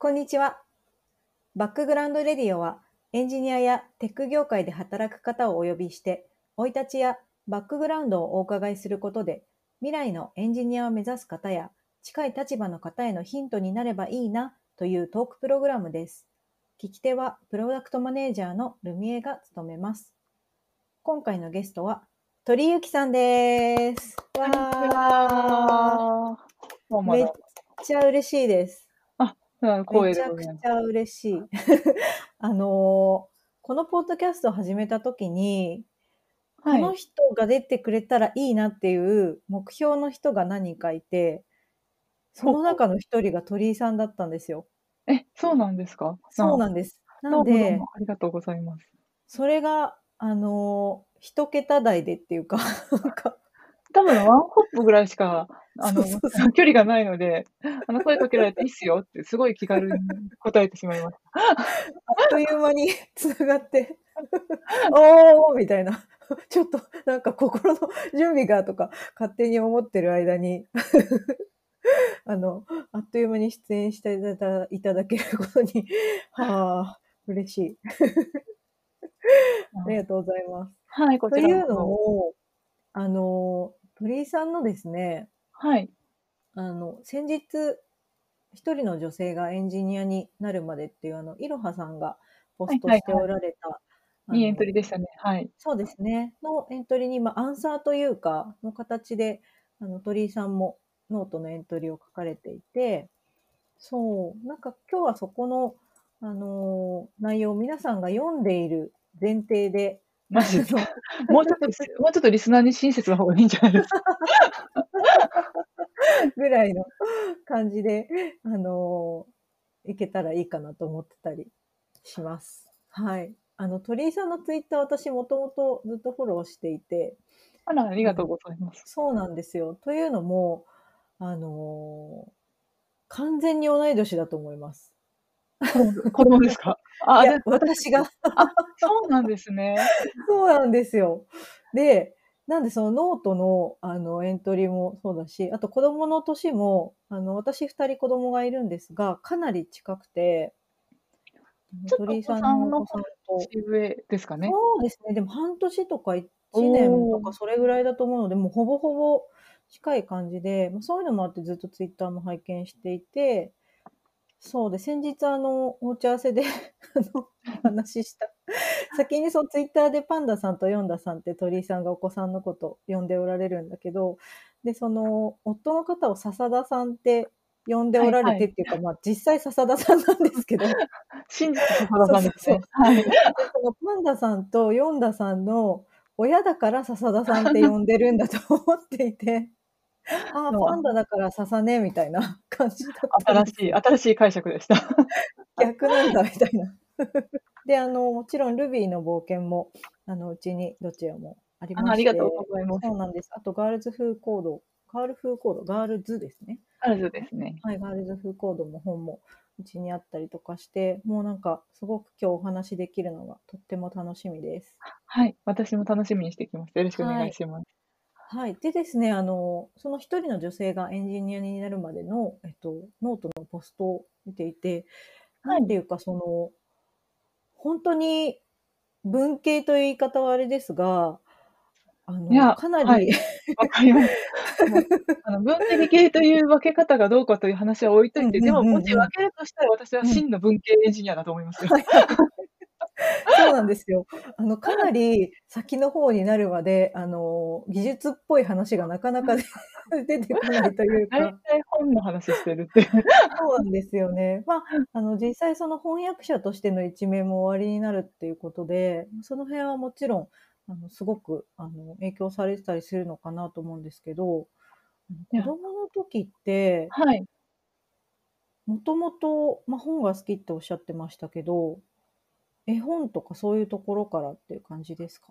こんにちは。バックグラウンドレディオは、エンジニアやテック業界で働く方をお呼びして、生い立ちやバックグラウンドをお伺いすることで、未来のエンジニアを目指す方や、近い立場の方へのヒントになればいいなというトークプログラムです。聞き手は、プロダクトマネージャーのルミエが務めます。今回のゲストは、鳥ゆきさんです。わー、めっちゃ嬉しいです。めちゃ。くちゃ嬉しい。あのーこのポッドキャストを始めた時に、はいこの人が出てくれたらいいなっていう目標の人が何人かいて、その中の一人が鳥居さんだったんですよ。え、そうなんですか？そうなんです。ななんでありがとうございます。それが、あのー一桁台でっていうか、なんか、多分ワンホップぐらいしか、あの、そうそうそ距離がないので、あの、声かけられていいっすよって、すごい気軽に答えてしまいましあっという間に つながって、おーみたいな、ちょっとなんか心の準備がとか勝手に思ってる間に、あの、あっという間に出演していただいただけることに、はあ、嬉しい。ありがとうございます。た。はい、ことちらいうのこも、あの、鳥居さんのですね、そ。はい。あの、先日、一人の女性がエンジニアになるまでっていう、あの、いろはさんがポストしておられた、あのいいエントリーでしたね。はい。そうですね。のエントリーに、まあ、アンサーというか、の形で、あの、鳥居さんもノートのエントリーを書かれていて、そう、なんか今日はそこの、あのー内容を皆さんが読んでいる前提で、マジですかもうちょっと、もうちょっとリスナーに親切な方がいいんじゃないですか。ぐらいの感じで、あのーいけたらいいかなと思ってたりします。はい。あの、鳥居さんのツイッター私もともとずっとフォローしていて、あら、ありがとうございます。そうなんですよ。というのも、あのー完全に同い年だと思います。子供ですか？あ、私が。そうなんですね。そうなんですよ。で、なんでそのノートのあのエントリーもそうだし、あと子供の年も、あの私二人子供がいるんですが、かなり近くて、ちょっと鳥居さんのお子さんと、年上ですかね。そうですね、でも半年とか1年とかそれぐらいだと思うので、もうほぼほぼ近い感じで、まあ、そういうのもあってずっとツイッターも拝見していて、そうで、先日あの、お茶合わせで あの、お話しした。先にそのツイッターでパンダさんとヨンダさんって鳥居さんがお子さんのこと呼んでおられるんだけど、で、その、夫の方を笹田さんって呼んでおられてっていうか、まあ実際笹田さんなんですけど、真実笹田さんですね。はい。でそのパンダさんとヨンダさんの親だから笹田さんって呼んでるんだと思っていて、あパンダだから笹ね、みたいな感じだった新しい、新しい解釈でした。逆なんだ、みたいな。で、あの、もちろんルビーの冒険も、あの、うちにどちらもありまして。あありがとうございます。そうなんです。あと、ガールズ風コード、ガール風コード、ガールズですね。あるですね。はい、ガールズ風コードも本もうちにあったりとかして、もうなんか、すごく今日お話しできるのがとっても楽しみです。はい。私も楽しみにしてきました。よろしくお願いします。はい。でですね、あの、その一人の女性がエンジニアになるまでの、えっと、ノートのポストを見ていて、はいなんていうか、その、本当に文系という言い方はあれですが、あの、かなり、はいわかります。もうあの 文系理系という分け方がどうかという話は置いといて、でももし分けるとしたら私は真の文系エンジニアだと思いますよ。そうなんですよ。あの、かなり先の方になるまで、あの、技術っぽい話がなかなか出 出てこないという大か、体本の話してるって。そうなんですよね。まあ、あの、実際その翻訳者としての一面も終わりになるっていうことで、その辺はもちろん、あの、すごく、あの、影響されてたりするのかなと思うんですけど、子供の時って、はい。もともと、まあ、本が好きっておっしゃってましたけど、絵本とかそういうところからっていう感じですか？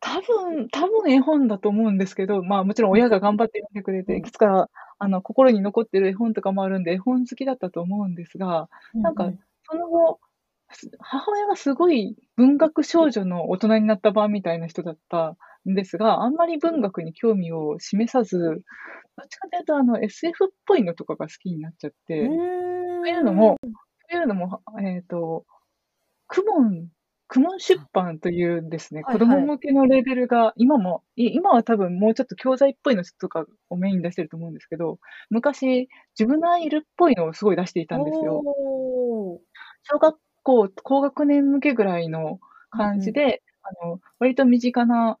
多分、多分絵本だと思うんですけど、まあもちろん親が頑張って読んでくれて、いくつかあの心に残ってる絵本とかもあるんで、絵本好きだったと思うんですが、なんかううその後、す母親がすごい文学少女の大人になった版みたいな人だったんですが、あんまり文学に興味を示さず、どっちかというとあの SF っぽいのとかが好きになっちゃって、うーん。というのも、といういうのも、えっ、と、クモン、クモン出版というですね、子供はいはい。向けのレーベルが、今も、い今は多分もうちょっと教材っぽいのとかをメインに出してると思うんですけど、昔、ジュブナイルっぽいのをすごい出していたんですよ。小学校高学年向けぐらいのうんうん。感じで、あの、割と身近な、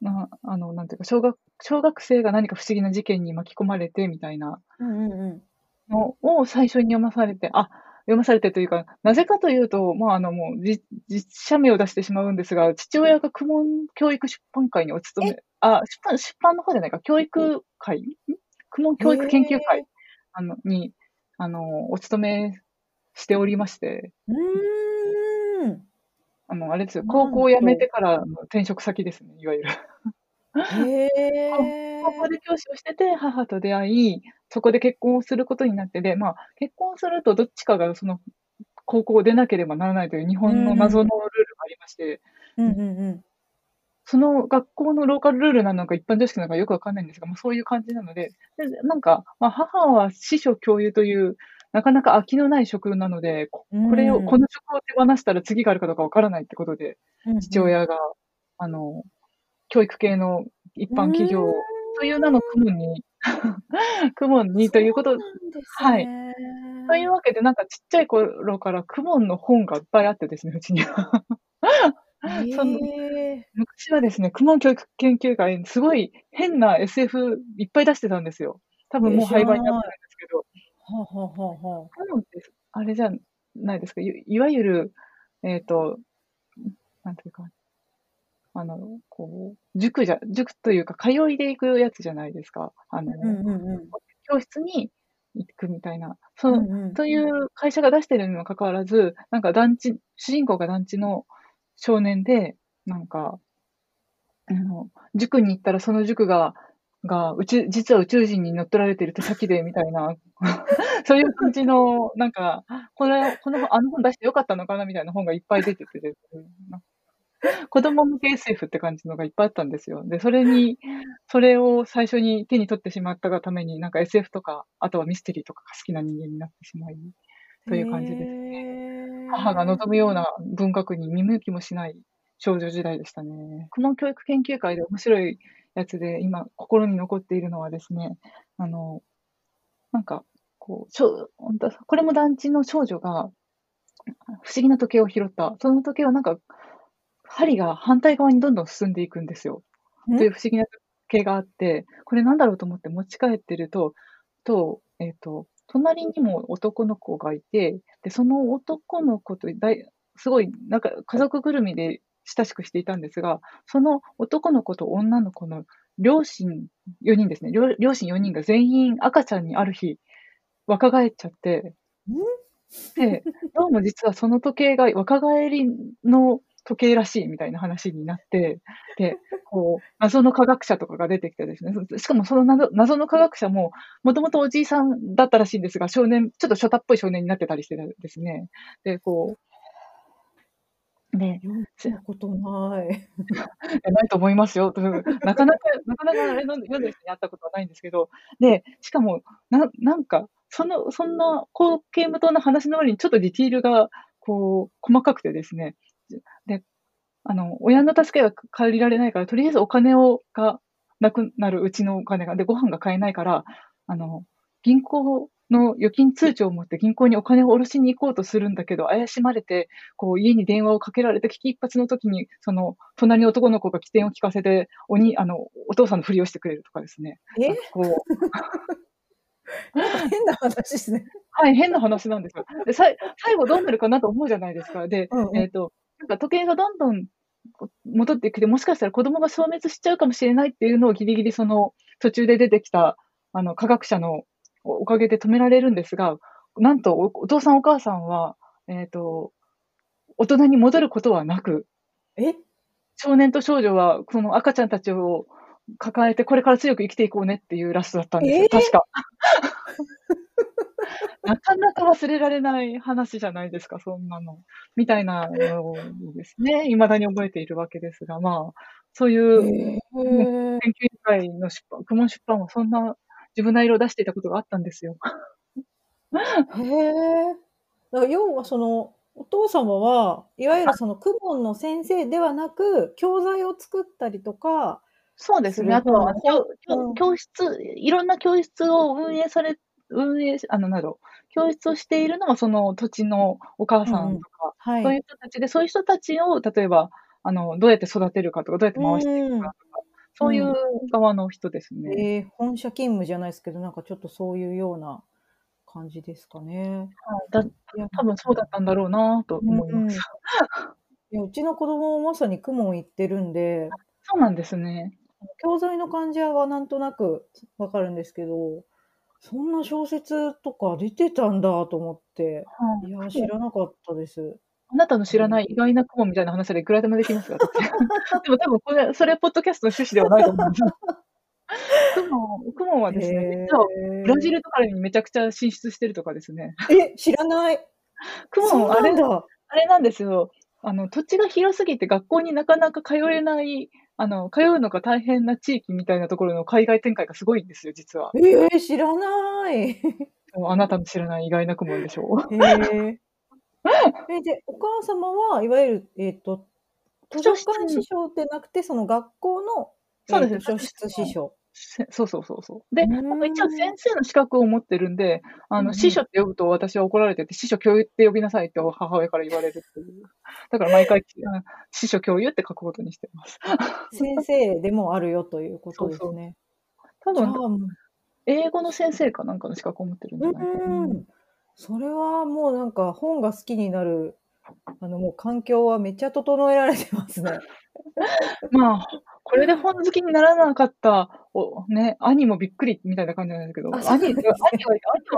なあの、なんていうか、小学小学生が何か不思議な事件に巻き込まれてみたいなうんうんうん。のを最初に読まされてあ、読まされてというか、なぜかというと、まあ、あの、もう、じ実写名を出してしまうんですが、父親が公文教育出版会にお勤え？めあ、出版出版の方じゃないか、教育会？ん？公文へ教育研究会、え。あの、に、あの、お勤めしておりまして。うーん。あの、あれですよ、高校を辞めと。てからの転職先ですね、いわゆる。へこ 高校え。で教師をしてて、母と出会い、そこで結婚をすることになって、で、まあ、結婚するとどっちかがその高校を出なければならないという日う本の。謎のルールがありまして。うんうん。うんうん。その学校のローカルルールなのか、一般常識なのかよくわかんないんですが、まあ、そういう感じなので、で、なんか、まあ、母は司書教諭という、なかなか飽きのない職なので、これを、こ。の職を手放したら次があるかどうかわからないってことで、うんうん。父親が、あの、教育系の一う般企業という名の公文に 公文にということですはい。というね。わけで、なんかちっちゃい頃から公文の本がいっぱいあってですね、うちには。その。昔はですね、公文教育研究会、すごい変な SF いっぱい出してたんですよ。多分え、もう廃盤になってない。るんですけど。はあはあはあはあ。公文ってあれじゃないですか、いいわゆる、えっと、ん、なんていうか、あの、こう、塾じゃ塾というか通いで行くやつじゃないですか。あの、うんうんうんうん。教室に行くみたいな。そうの、んうん。という会社が出してるにもかかわらず、なんか団地主人公が団地の少年で、なんか、あの、塾に行ったらその塾がが、うち実は宇宙人に乗っ取られてる手先でみたいな、そういう感じの、なんか、これ、このあの本出して良かったのかなみたいな本がいっぱい出ててですね、な 子供向け SF って感じのがいっぱいあったんですよ。で、それにそれを最初に手に取ってしまったがために、なんか SF とか、あとはミステリーとかが好きな人間になってしまい、という感じですね。母が。望むような文学に見向きもしない少女時代でしたね。公文教育研究会で面白いやつで、今心に残っているのはですね、あの、なんか、こう、しょほんと、これも団地の少女が、不思議な時計を拾った。その時計はなんか、針が反対側にどんどん進んでいくんですよ。といん？う不思議な時計があって、これなんだろうと思って持ち帰ってると、と、えっと、隣にも男の子がいて、で、その男の子とだいすごいなんか家族ぐるみで親しくしていたんですが、その男の子と女の子の両親4人ですね。りょ両親4人が全員赤ちゃんにある日、若返っちゃって。ん？で、どうも実はその時計が若返りの時計らしいみたいな話になって、で、こう、謎の科学者とかが出てきてですね、そしかもその謎謎の科学者も、もともとおじいさんだったらしいんですが、少年ちょっとショタっぽい少年になってたりしてですね。で、こうで、読んつだことない。ないと思いますよ。となかなかなかなかあれの読んでる人に会ったことはないんですけど、で、しかも、ななんか、そのそんな高系無糖な話の割にちょっとディティールがこう細かくてですね、あの、親の助けが借りられないから、とりあえずお金をがなくなる、うちのお金が。で、ご飯が買えないから、あの、銀行の預金通帳を持って銀行にお金を下ろしに行こうとするんだけど、怪しまれて、こう家に電話をかけられて危機一髪の時に、その隣の男の子が機転を利かせて、おにあの、お父さんのふりをしてくれるとかですね。え？こう 変な話ですね。はい、変な話なんですよ。で、さい最後どうなるかなと思うじゃないですか。で、うんうん。えっと、なんか時計がどんどんこ戻ってきて、もしかしたら子供が消滅しちゃうかもしれないっていうのをギリギリその途中で出てきた、あの、科学者のおおかげで止められるんですが、なんとおお父さんお母さんは、えっと、大人に戻ることはなくえ？少年と少女はその赤ちゃんたちを抱えて、これから強く生きていこうねっていうラストだったんですよ、ええ！確か。なかなか忘れられない話じゃないですか、そんなの。みたいなのをですね、未だに覚えているわけですが、まあ、そういう。研究会の出版公文出版はそんな自分な色を出していたことがあったんですよ。へえ。だから要はその、お父様は、いわゆるその公文の先生ではなく、教材を作ったりとか、そうですね。あとは、教教室、いろんな教室を運営され運営あの、なんだろう、教室をしているのはその土地のお母さうんうんんとか、はい。そういう人たちで、そういう人たちを例えば、あの、どうやって育てるかとか、どうやって回していくかとか、そういう側の人ですね。えー本社勤務じゃないですけど、なんかちょっとそういうような感じですかね。はい、だ多分そうだったんだろうなと思います。いやうちの子供もまさに公文行ってるんで、そうなんですね。教材の患者はなんとなくわかるんですけど、そんな小説とか出てたんだと思って、はいいや、知らなかったです。あなたの知らない意外な雲みたいな話はいくらでもできますよ。私でも多分これ、それポッドキャストの趣旨ではないと思うんですよ。雲雲はですね、へ実はーブラジルとかにめちゃくちゃ進出してるとかですね。え、知らない。雲あれだ。あれなんですよ。あの、土地が広すぎて学校になかなか通えない、あの、通うのが大変な地域みたいなところの海外展開がすごいんですよ、実は。えー、知らない。もうあなたの知らない意外な雲でしょう。へえ。え、で、お母様はいわゆる、えっ、と、図書館師匠でなくて、その学校の、そうですねえー図書室師匠。せそうそうそうそう。で、一応先生の資格を持ってるんで、あの、師匠って呼ぶと私は怒られてて、師匠教諭って呼びなさいって母親から言われるっていう。だから毎回、あ 師匠教諭って書くことにしてます。先生でもあるよということです そうね。多じゃあ分、英語の先生かなんかの資格を持ってるんじゃうないかな。それはもうなんか本が好きになる、あのもう環境はめっちゃ整えられてますね。まあ、これで本好きにならなかった、おね、兄もびっくりみたいな感じなんですけど、あ兄兄は、兄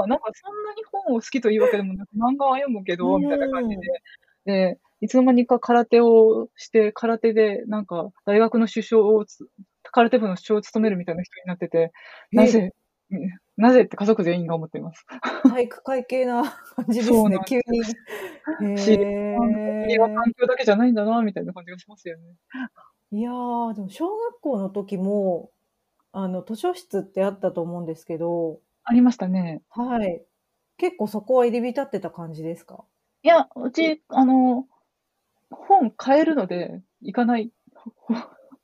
はなんかそんなに本を好きというわけでもなく、漫画は読むけど、みたいな感じで、で、いつの間にか空手をして、空手でなんか大学の首相をつ、空手部の首相を務めるみたいな人になってて、なぜ、なぜって家族全員が思っています。体育会系な 感じですねそうなん、急に。し環境だけじゃないんだな、みたいな感じがしますよね。いやー、でも小学校の時も、あの、図書室ってあったと思うんですけど、ありましたね。はい。結構そこは入り浸ってた感じですか？いや、うち、あの、本買えるので、行かない。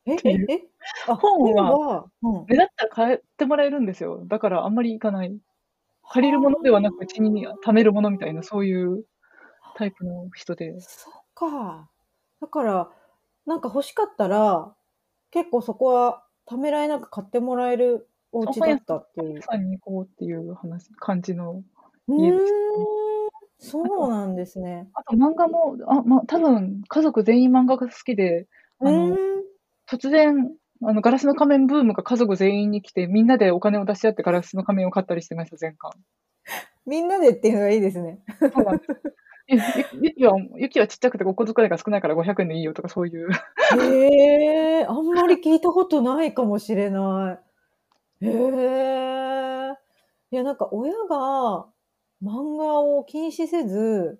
え、ていうえ、え？あ、本はは、うん。目だったら買ってもらえるんですよ。だからあんまり行かない。借りるものではなく、うちに貯めるものみたいな、そういうタイプの人で。そっか。だから、なんか欲しかったら、結構そこはためらいなく買ってもらえるお家だったっていう皆。さんに行こうっていう話、感じの。家ですね、そうなんですね。あと漫画も、あ、ま、多分家族全員漫画が好きで、あの。突然、あの、ガラスの仮面ブームが家族全員に来て、みんなでお金を出し合ってガラスの仮面を買ったりしてました、全巻。みんなでっていうのがいいですね。そうなんです。ゆゆゆきは、ゆきはちっちゃくてお小遣いが少ないから500円でいいよとかそういう。へえ、あんまり聞いたことないかもしれない。へえ。いや、なんか親が漫画を禁止せず、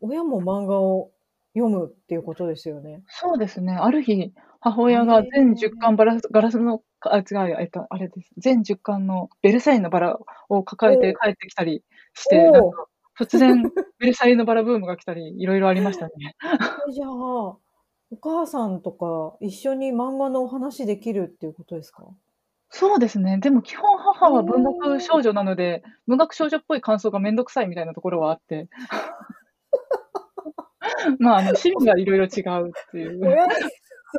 親も漫画を読むっていうことですよね。そうですね。ある日、母親が全10巻バラスガラスの、あ、違うや、えっと、あれです。全10巻のベルサイユのバラを抱えて帰ってきたりして、なんか突然、ベルサイユのバラブームが来たり、いろいろありましたね。えじゃあ、お母さんとか一緒に漫画のお話できるっていうことですか？そうですね。でも基本母は文学少女なので、文学少女っぽい感想がめんどくさいみたいなところはあって。まあ、あの、趣味がいろいろ違うっていう。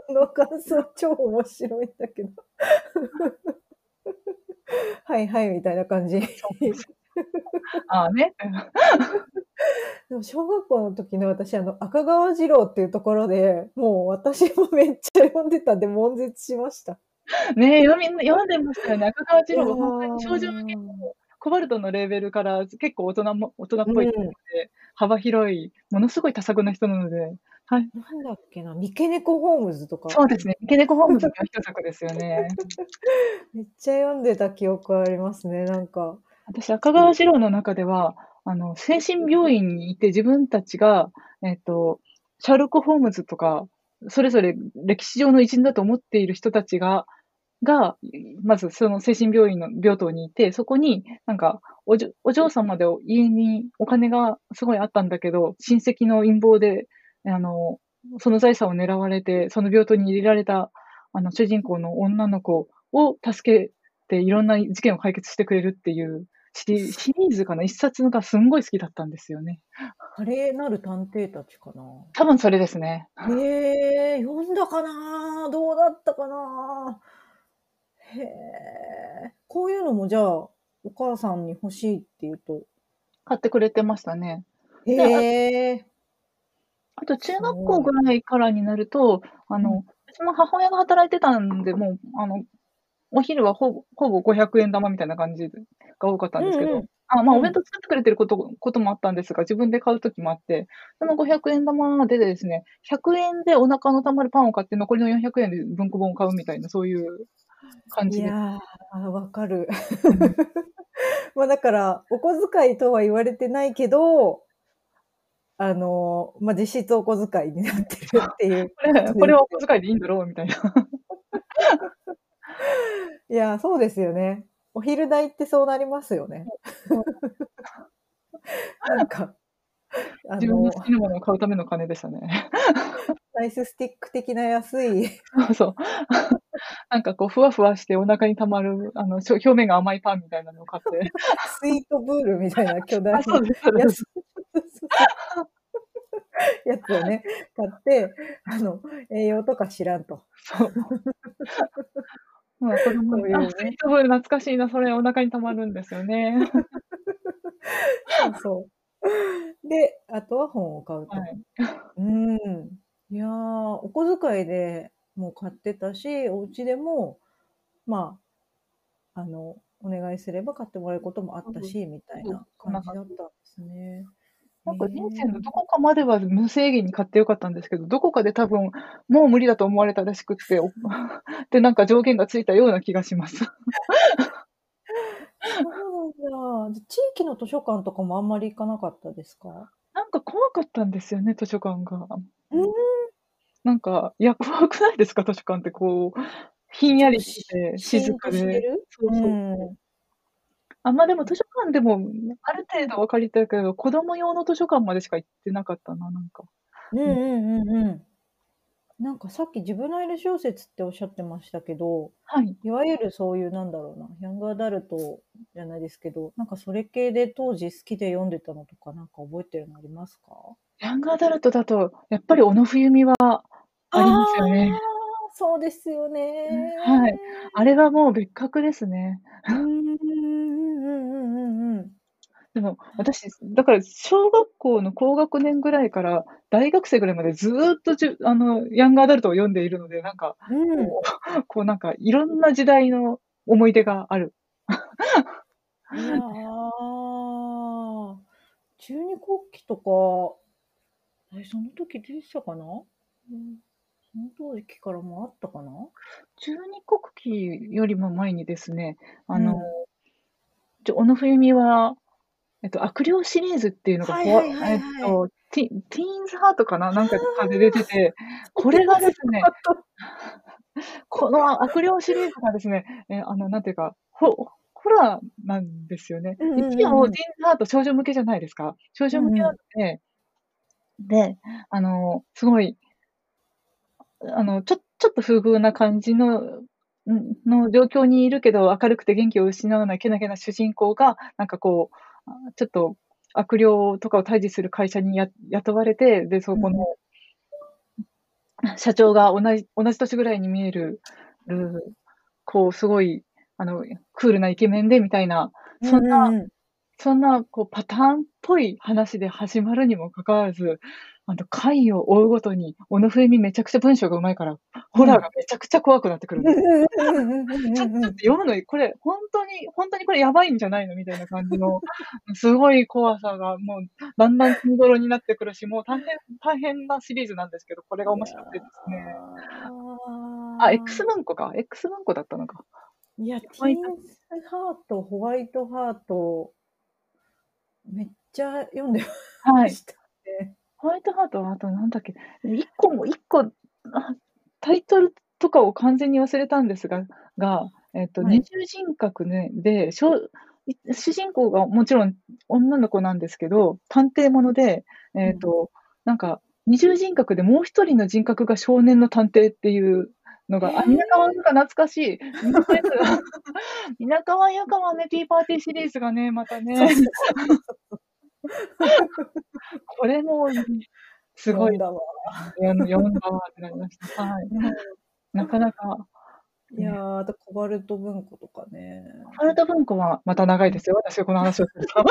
その感想超面白いんだけど。はいはいみたいな感じ。ああね。でも小学校の時の私、あの、赤川次郎っていうところで、もう私もめっちゃ読んでたんで、悶絶しました。ねえ、読み読んでましたよね。赤川次郎が本当に少女向けのコバルトのレーベルから結構大人も、大人っぽいうん幅広い、ものすごい多作な人なので、はい。なんだっけな、三毛猫ホームズとか、そうですね。池猫ホームズの代表作ですよね。めっちゃ読んでた記憶ありますね、なんか。私、赤川次郎の中では、あの、精神病院にいて自分たちが、えっと、シャーロック・ホームズとか、それぞれ歴史上の一員だと思っている人たちが、が、まずその精神病院の病棟にいて、そこになんかおじお嬢様で家にお金がすごいあったんだけど、親戚の陰謀で、あの、その財産を狙われて、その病棟に入れられた、あの、主人公の女の子を助けて、いろんな事件を解決してくれるっていうシリシリーズかな、一冊がすんごい好きだったんですよね。華麗なる探偵たちかな？多分それですね。へえ、読んだかな？どうだったかな？へえ。こういうのもじゃあ、お母さんに欲しいって言うと？買ってくれてましたね。へえ。あと中学校ぐらいからになると、あの、うんうちも母親が働いてたんで、もう、あの、お昼はほぼほぼ500円玉みたいな感じが多かったんですけど、うんうんあまあ、うんお弁当作ってくれてることこともあったんですが、自分で買うときもあって、その500円玉でですね、100円でお腹のたまるパンを買って、残りの400円で文庫本を買うみたいな、そういう感じで。いやー、わかる。う んまあだから、お小遣いとは言われてないけど、あの、まあ実質お小遣いになってるっていう。これこれはお小遣いでいいんだろうみたいな。いや、そうですよね。お昼代ってそうなりますよね。なんか、あの自分の好、きなものを買うための金でしたね。ライススティック的な安い、そ うそう。なんかこう、ふわふわしてお腹にたまる、あの、表面が甘いパンみたいなのを買って。スイートブールみたいな巨大な。やつをね、買って、あの、栄養とか知らんと。そう。まあ、子供そういうね懐かしいな、それお腹にたまるんですよね。そうそう。で、あとは本を買うと。はい。うん。いやー、お小遣いでもう買ってたし、お家でも、まあ、あの、お願いすれば買ってもらえることもあったし、みたいな感じだったんですね。なんか人生のどこかまでは無制限に買ってよかったんですけど、どこかで多分、もう無理だと思われたらしくって、お で、なんか上限がついたような気がします。そうなんだ。地域の図書館とかもあんまり行かなかったですか？なんか怖かったんですよね、図書館が。うん。なんか、いや、怖くないですか、図書館ってこう、ひんやりして、静かで。そうそう。うん。あ、まあでも図書館でも、ある程度は借りたけど、子供用の図書館までしか行ってなかったな、なんか。うんうんうんうん。なんかさっき自分のいる小説っておっしゃってましたけど、はい。いわゆるそういうなんだろうな、ヤングアダルトじゃないですけど、なんかそれ系で当時好きで読んでたのとかなんか覚えてるのありますか？ヤングアダルトだと、やっぱり小野冬美はありますよね。そうですよね。はい。あれはもう別格ですね。うんうんうんうんうんうん。でも、私、だから小学校の高学年ぐらいから大学生ぐらいまでずーっとじゅあの、ヤングアダルトを読んでいるので、なんか、うん。こう、こうなんかいろんな時代の思い出がある。いやー、中二国旗とか、え、その時出てたかな？うん。その当時からもあったかな？中二国旗よりも前にですね、あの、うん。ちょ小野冬美は、えっと、悪霊シリーズっていうのが、はいこわはいはい。はいえっと、ティティーンズハートかな？なんかで出てて、これがですね、この悪霊シリーズがですね、えあの、なんていうか、ホホラーなんですよね。うんうんうんうん。一応、ティーンズハート少女向けじゃないですか？少女向けなので、で、あの、すごい、あの、ちょ、ちょっと不遇な感じの、んの状況にいるけど、明るくて元気を失わないけなげな主人公が、なんかこう、あちょっと悪霊とかを退治する会社にや雇われて、で、そこの、社長が同じ、同じ年ぐらいに見える、るこう、すごい、あの、クールなイケメンで、みたいな、そんな、うんうんうん。そんな、こう、パターンっぽい話で始まるにもかかわらず、あの、回を追うごとに、小野冬美めちゃくちゃ文章が上手いから、ホラーがめちゃくちゃ怖くなってくるちょっとうん読むのに、これ、本当に、本当にこれやばいんじゃないのみたいな感じの、すごい怖さが、もう、だんだん見頃になってくるし、もう大変、大変なシリーズなんですけど、これが面白くてですね。あ、X 文庫か？X 文庫だったのか。いや、ティーンズハート、ホワイトハート、めっちゃ読んではい。ましたね。ホワイトハートは、あとなんだっけ、一個も、一個、あタイトルとかを完全に忘れたんですが、がが、えっと、はい。二重人格ねで、主人公がもちろん女の子なんですけど、探偵もので、えうん。っと、なんか、二重人格でもう一人の人格が少年の探偵っていうのが、あ。皆川由佳懐かしい。皆川由佳皆川由佳はね、ティーパーティーシリーズがね、またね。これも、いすごい。だわ。読んだわってなりました。はい。うん。なかなか、ね。いや、あとコバルト文庫とかね。コバルト文庫はまた長いですよ、私がこの話をすると。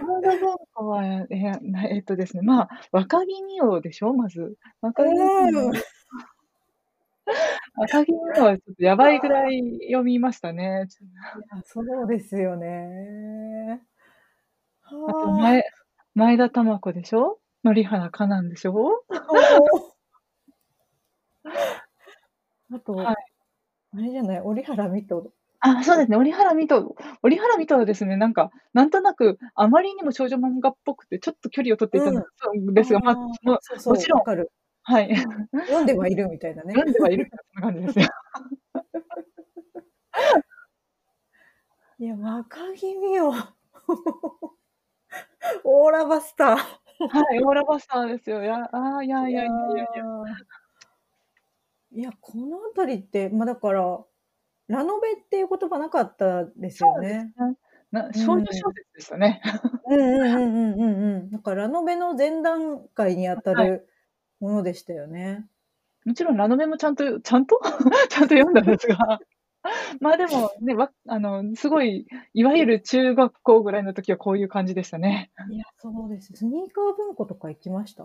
コバルト文庫は、ええ、なえっとですね、まあ、若木美桜でしょ、まず。若木美桜うん。赤木美桜はちょっとやばいぐらい読みましたね。ちいや、そうですよね。あと、はあ。前前田珠子でしょ、典原かなんでしょ？あと、はい。あれじゃない、折原水戸。あ、そうですね、折原水戸折原水戸はですね、なんか、なんとなくあまりにも少女漫画っぽくて、ちょっと距離を取っていたうん。のですが、ま、ああ、もそうそう、もちろんわかる。はい。読んではいるみたいなね。読んではいるけど、そんな感じですよ。いや、若木美桜。オーラバスター。はい、オーラバスターですよ。やああ、いやいや。いやいやいやいや。このあたりって、ま、だから、ラノベっていう言葉なかったですよね。ね。なう少女ん。小説でしたね。うんうんうんうんうんうん。だからラノベの前段階にあたはい。るものでしたよね。もちろんラノベもちゃんとちゃんとちゃんと読んだんですが、まあ、でもね、わあの、すごい、いわゆる中学校ぐらいの時はこういう感じでしたね。いや、そうです。スニーカー文庫とか行きました？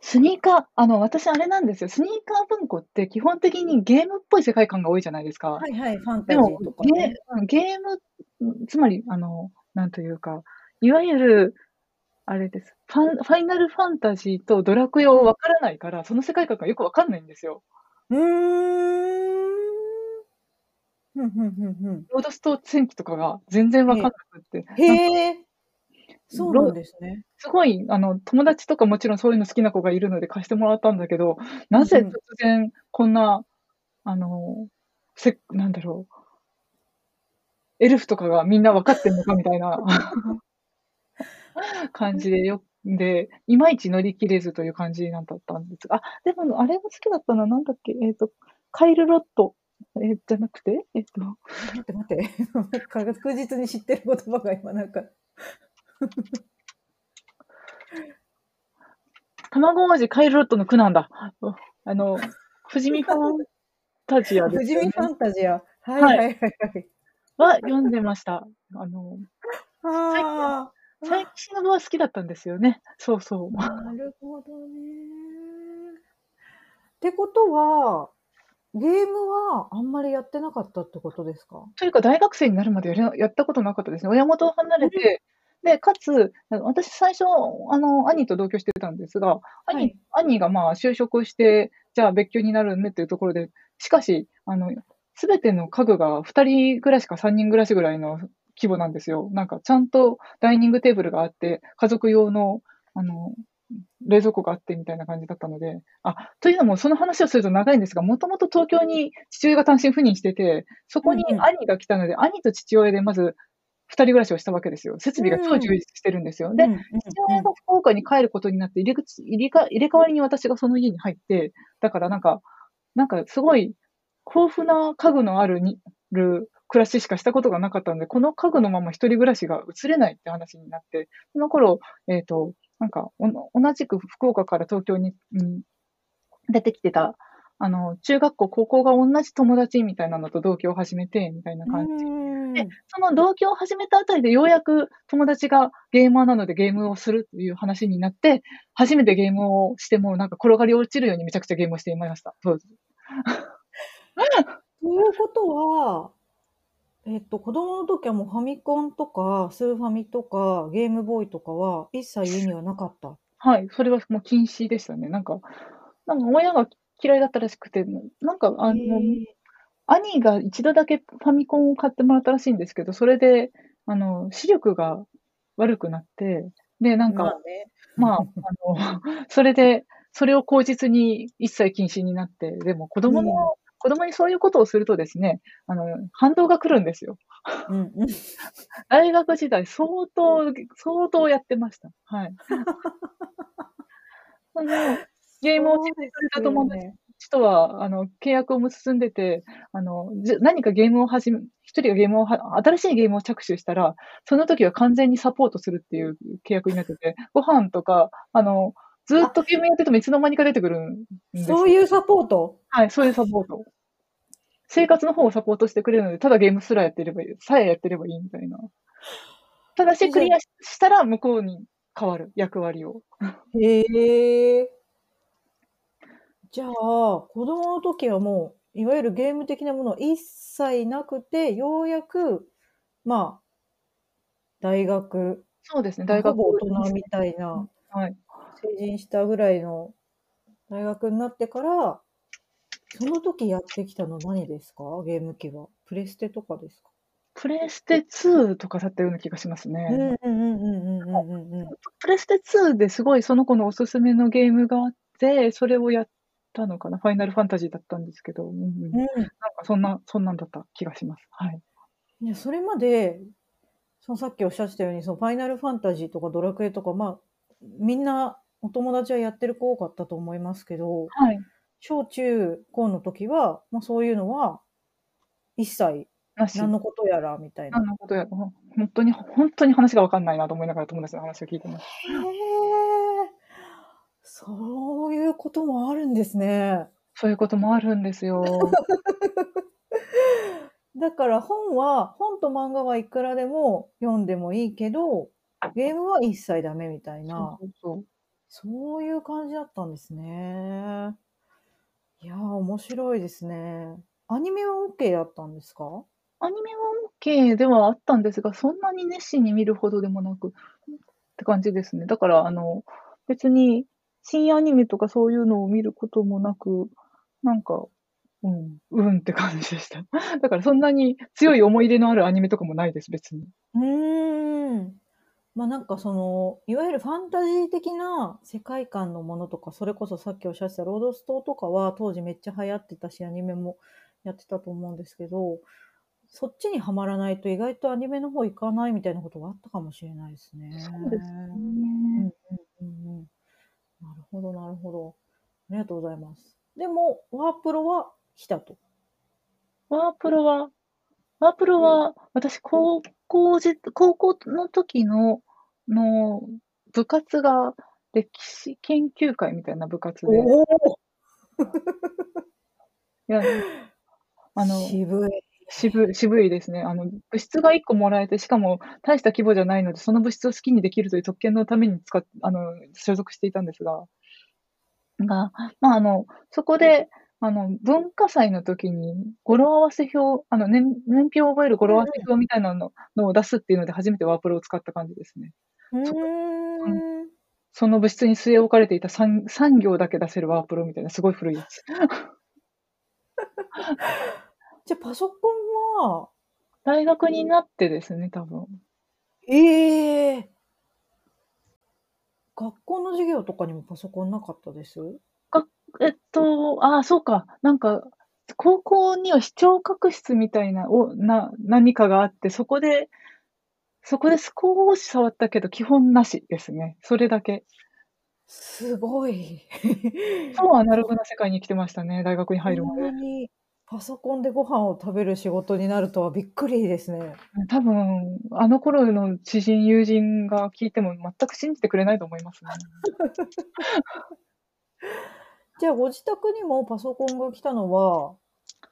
スニーカー、あの、私あれなんですよ。スニーカー文庫って基本的にゲームっぽい世界観が多いじゃないですか。はいはい、ファンタジーとかゲね。うん、ゲームん、つまり、あの、なんというか、いわゆる、あれです、ファンファイナルファンタジーとドラクエをうん。分からないから、その世界観がよく分かんないんですよ。うーん。ふんふんふんふん。ロードスト戦記とかが全然分えかんなくって、へえ。そうなんろですね。すごい、あの、友達とかもちろんそういうの好きな子がいるので貸してもらったんだけど、なぜ突ん。然こんな、あの、せなんだろうエルフとかがみんな分かってんのかみたいな 感じでよで、いまいち乗り切れずという感じなんだったんですが、あ、でもあれが好きだったのはなんだっけ、えっと、カイルロット、え、じゃなくて、えっと待って待って。確実に知ってる言葉が今なんか 卵王子カイルロットの句なんだ。うあの、富士見ファンタジアですよね。富士見ファンタジア。はいは。はいいはいはい。は読んでました。あの、最近ああ。佐伯忍は好きだったんですよね。そうそう。なるほどね。ってことは、ゲームはあんまりやってなかったってことですか？というか大学生になるまでややったことなかったですね。親元を離うん。れて、で、かつ、私最初、あの、兄と同居してたんですが、は兄い。兄がまあ就職して、じゃあ別居になるねっていうところで、しかし、あの、すべての家具が2人暮らしか3人暮らしぐらいの規模なんですよ。なんかちゃんとダイニングテーブルがあって、家族用の、あの、冷蔵庫があってみたいな感じだったので、あ、というのもその話をすると長いんですが、もともと東京に父親が単身赴任してて、そこにうんうん。兄が来たので、兄と父親でまず2人暮らしをしたわけですよ。設備が超充うん。実してるんですよ。で、うんうん父うん。親が福岡に帰ることになって、入れ口入れか入れ替わりに私がその家に入って、だからなんかなんかすごい豊富な家具のあるにる暮らししかしたことがなかったので、この家具のまま一人暮らしが移れないって話になって、その頃、えっと、なんか、同じく福岡から東京に、うん、出てきてた、あの、中学校、高校が同じ友達みたいなのと同居を始めて、みたいなう感じ。で。その同居を始めたあたりでようやく友達がゲーマーなのでゲームをするという話になって、初めてゲームをしてもなんか転がり落ちるようにめちゃくちゃゲームをしていました、当時。ということは、えっと、子供の時はもうファミコンとか、スーファミとか、ゲームボーイとかは一切家にはなかった？はい、それはもう禁止でしたね。なんかなんか親が嫌いだったらしくて、なんかあへの、え。兄が一度だけファミコンを買ってもらったらしいんですけど、それで、あの、視力が悪くなって、で、なんか、まあね。まあ、あの、それで、それを口実に一切禁止になって、でも子うん。供の子供にそういうことをするとですね、あの、反動が来るんですよ。うんうん。大学時代、相当、相当やってました。はい。あの、ゲームをしてくれた友達ね。とは、あの、契約を結んでて、あの、じ何かゲームを始め一人がゲームをは新しいゲームを着手したら、その時は完全にサポートするっていう契約になってて、ご飯とか、あの、ずっとゲームやっててもいつの間にか出てくるんですよ。そういうサポート？はい、そういうサポート。生活の方をサポートしてくれるので、ただゲームすらやってればいい、さえやってればいいみたいな。ただし、クリアししたら向こうに変わる、役割を。へえ。じゃあ、子供の時はもう、いわゆるゲーム的なものは一切なくて、ようやく、まあ、大学、そうですね、大学ほぼ大人みたいな、はい。成人したぐらいの大学になってから、その時やってきたの何ですか？ゲーム機は。プレステとかですか？プレステ2とかだったような気がしますうんね。うんうんうんうんうんうんうん。プレステ2ですごいその子のおすすめのゲームがあって、それをやったのかな？ファイナルファンタジーだったんですけど、うんうん、なんかそんな、そんなんだった気がします。はい。いや、それまで、そのさっきおっしゃってたように、そのファイナルファンタジーとかドラクエとか、まあ、みんなお友達はやってる子多かったと思いますけど、はい。小中高の時は、まあそういうのは、一切。何のことやらみたいな。何のことや、ほん本当に、本当に話がわかんないなと思いながら友達の話を聞いてます。へえ、そういうこともあるんですね。そういうこともあるんですよ。だから本は、本と漫画はいくらでも読んでもいいけど、ゲームは一切ダメみたいな。そうそうそういう感じだったんですね。いやー、面白いですね。アニメは OK だったんですか？アニメは OK ではあったんですが、そんなに熱心に見るほどでもなく、って感じですね。だから、あの、別に、深夜アニメとかそういうのを見ることもなく、なんか、うん、うんって感じでした。だから、そんなに強い思い入れのあるアニメとかもないです、別に。うーん。まあなんかその、いわゆるファンタジー的な世界観のものとか、それこそさっきおっしゃってたロードストーとかは当時めっちゃ流行ってたし、アニメもやってたと思うんですけど、そっちにはまらないと意外とアニメの方行かないみたいなことがあったかもしれないですね。そうですうんね。うんうんうん。なるほど、なるほど。ありがとうございます。でも、ワープロは来たと。ワープロは、ワープロは、私、高校時、高校の時の、の、部活が、歴史研究会みたいな部活で、いおおや、あの、渋い。渋い、渋いですね。あの、物質が1個もらえて、しかも大した規模じゃないので、その物質を好きにできるという特権のために使っ、あの、所属していたんですが、が、まあ、あの、そこで、あの、文化祭の時に語呂合わせ表、あの、年、年表を覚える語呂合わせ表みたいなののを出すっていうので初めてワープロを使った感じですね。うーそん。その物質に据え置かれていた 3, 3行だけ出せるワープロみたいなすごい古いやつ。じゃあ、パソコンは、大学になってですね、多分。ええ学校の授業とかにもパソコンなかったです？えっと、ああ、そうか。なんか、高校には視聴覚室みたいな、お、な、何かがあって、そこで、そこで少し触ったけど、基本なしですね。それだけ。すごい。超アナログな世界に来てましたね、大学に入るこまで。にパソコンでご飯を食べる仕事になるとはびっくりですね。多分、あの頃の知人、友人が聞いても全く信じてくれないと思いますね。じゃあ、ご自宅にもパソコンが来たのは、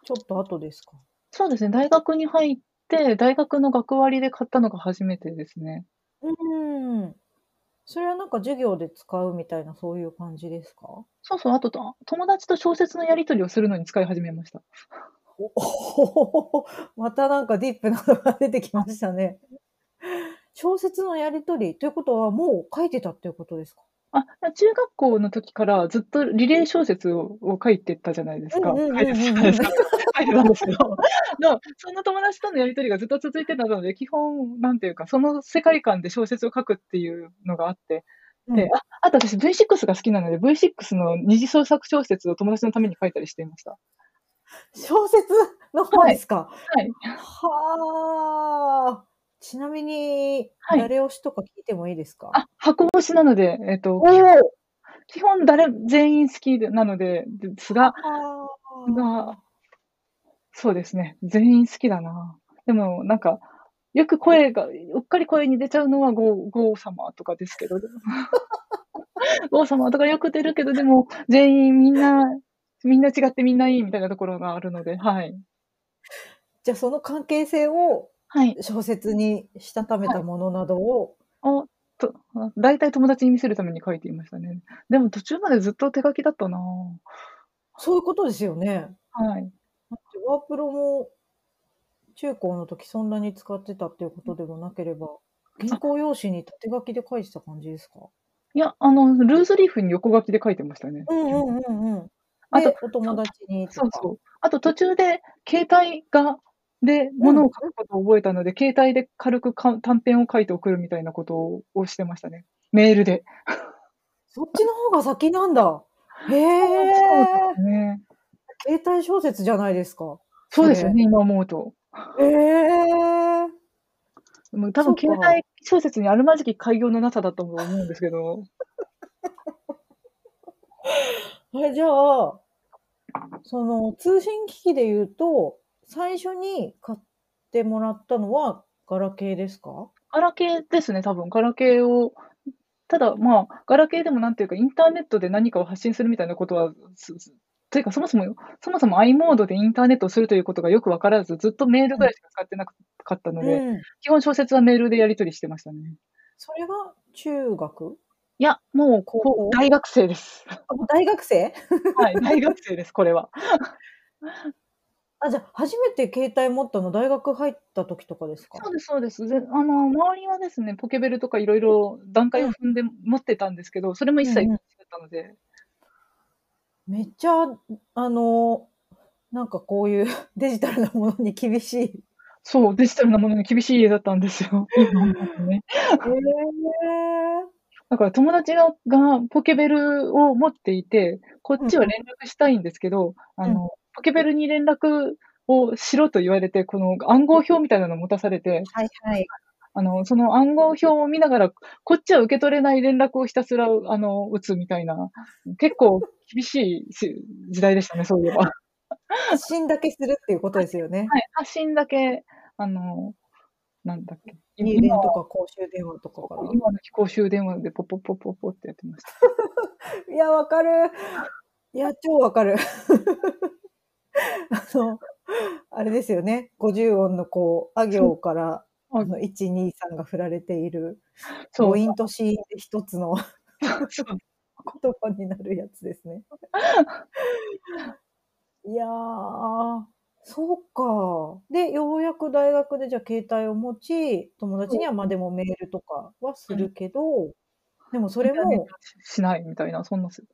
ちょっと後ですか？そうですね、大学に入って、大学の学割で買ったのが初めてですね。うーん。それはなんか授業で使うみたいな、そういう感じですか？そうそう、あとと、友達と小説のやり取りをするのに使い始めました。お またなんかディープなのが出てきましたね。小説のやりとりということはもう書いてたっていうことですか？あ、中学校の時からずっとリレー小説をを書いてたじゃないですか。うんうんうんうん書いてたじゃないですか。書いてたんですけど、のその友達とのやり取りがずっと続いてたので、基本、なんていうか、その世界観で小説を書くっていうのがあって、で、あ、あと私 V6 が好きなので、V6 の二次創作小説を友達のために書いたりしていました。小説の方ですか？はい。はあ。ちなみに、はい誰推しとか聞いてもいいですか？あ、箱推しなので、えっと、おー基本誰、全員好きでなので、ですが、あが、そうですね。全員好きだな。でも、なんか、よく声が、うっかり声に出ちゃうのはゴー、ゴー様とかですけど、ゴー様とかよく出るけど、でも、全員みんな、みんな違ってみんないいみたいなところがあるので、はい。じゃあその関係性をはい。小説にしたためたものなどを、あ、と、大体友達に見せるために書いていましたね。でも途中までずっと手書きだったなそういうことですよね。はい。だってワープロも中高の時そんなに使ってたっていうことでもなければ、原稿用紙に縦書きで書いてた感じですか？いや、あの、ルーズリーフに横書きで書いてましたね。うんうんうんうん。あとで、お友達にとか。そうそう。あと途中で、携帯が、で、物を書くことを覚えたので、携帯で軽くか短編を書いて送るみたいなことをしてましたね。メールで。そっちの方が先なんだ。へえ。そうですね。携帯小説じゃないですか。そうですよね、今思うと。へえ。もう多分、携帯小説にあるまじき開業のなさだと思うんですけど、え、じゃあ、その通信機器で言うと、最初に買ってもらったのはガラケーですか？ガラケーですね、多分。ガラケーを、ただ、まあ、ガラケーでもなんていうか、インターネットで何かを発信するみたいなことは、というか、そもそも、そもそも i モードでインターネットをするということがよくわからず、ずっとメールぐらいしか使ってなかったので、うん。基本小説はメールでやり取りしてましたね。それが中学？いや、もう、高校？こう大学生です。大学生？はい、大学生です、これは。あ、じゃあ、初めて携帯持ったの大学入った時とかですか？そうです、そうです。ぜあの、周りはですね、ポケベルとかいろいろ段階を踏んで持ってたんですけど、それも一切うんうんなかったので、めっちゃ、あの、なんかこういう デジタルなものに厳しい。へそう、デジタルなものに厳しい家だったんですよ。今思うとね え。だから友達ががポケベルを持っていて、こっちは連絡したいんですけど、あの、ポケベルに連絡をしろと言われて、この暗号表みたいなのを持たされて、はいはい。あの、その暗号表を見ながら、こっちは受け取れない連絡をひたすら、あの、打つみたいな、結構厳しいし時代でしたね、そういえば。発信だけするっていうことですよね。はい、発信だけ、あの、なんだっけ。入電とか公衆電話とかから。今の非公衆電話でポポポポポってやってました。いや、わかる。いや、超わかる。あの、あれですよね。50音のこう、あ行から、あの、1、2、3が振られている、そう母音と子音で一つの言葉になるやつですね。いやー、そうか。で、ようやく大学でじゃあ携帯を持ち、友達にはまあでもメールとかはするけど、でもそれも、しないみたいな、そんなす。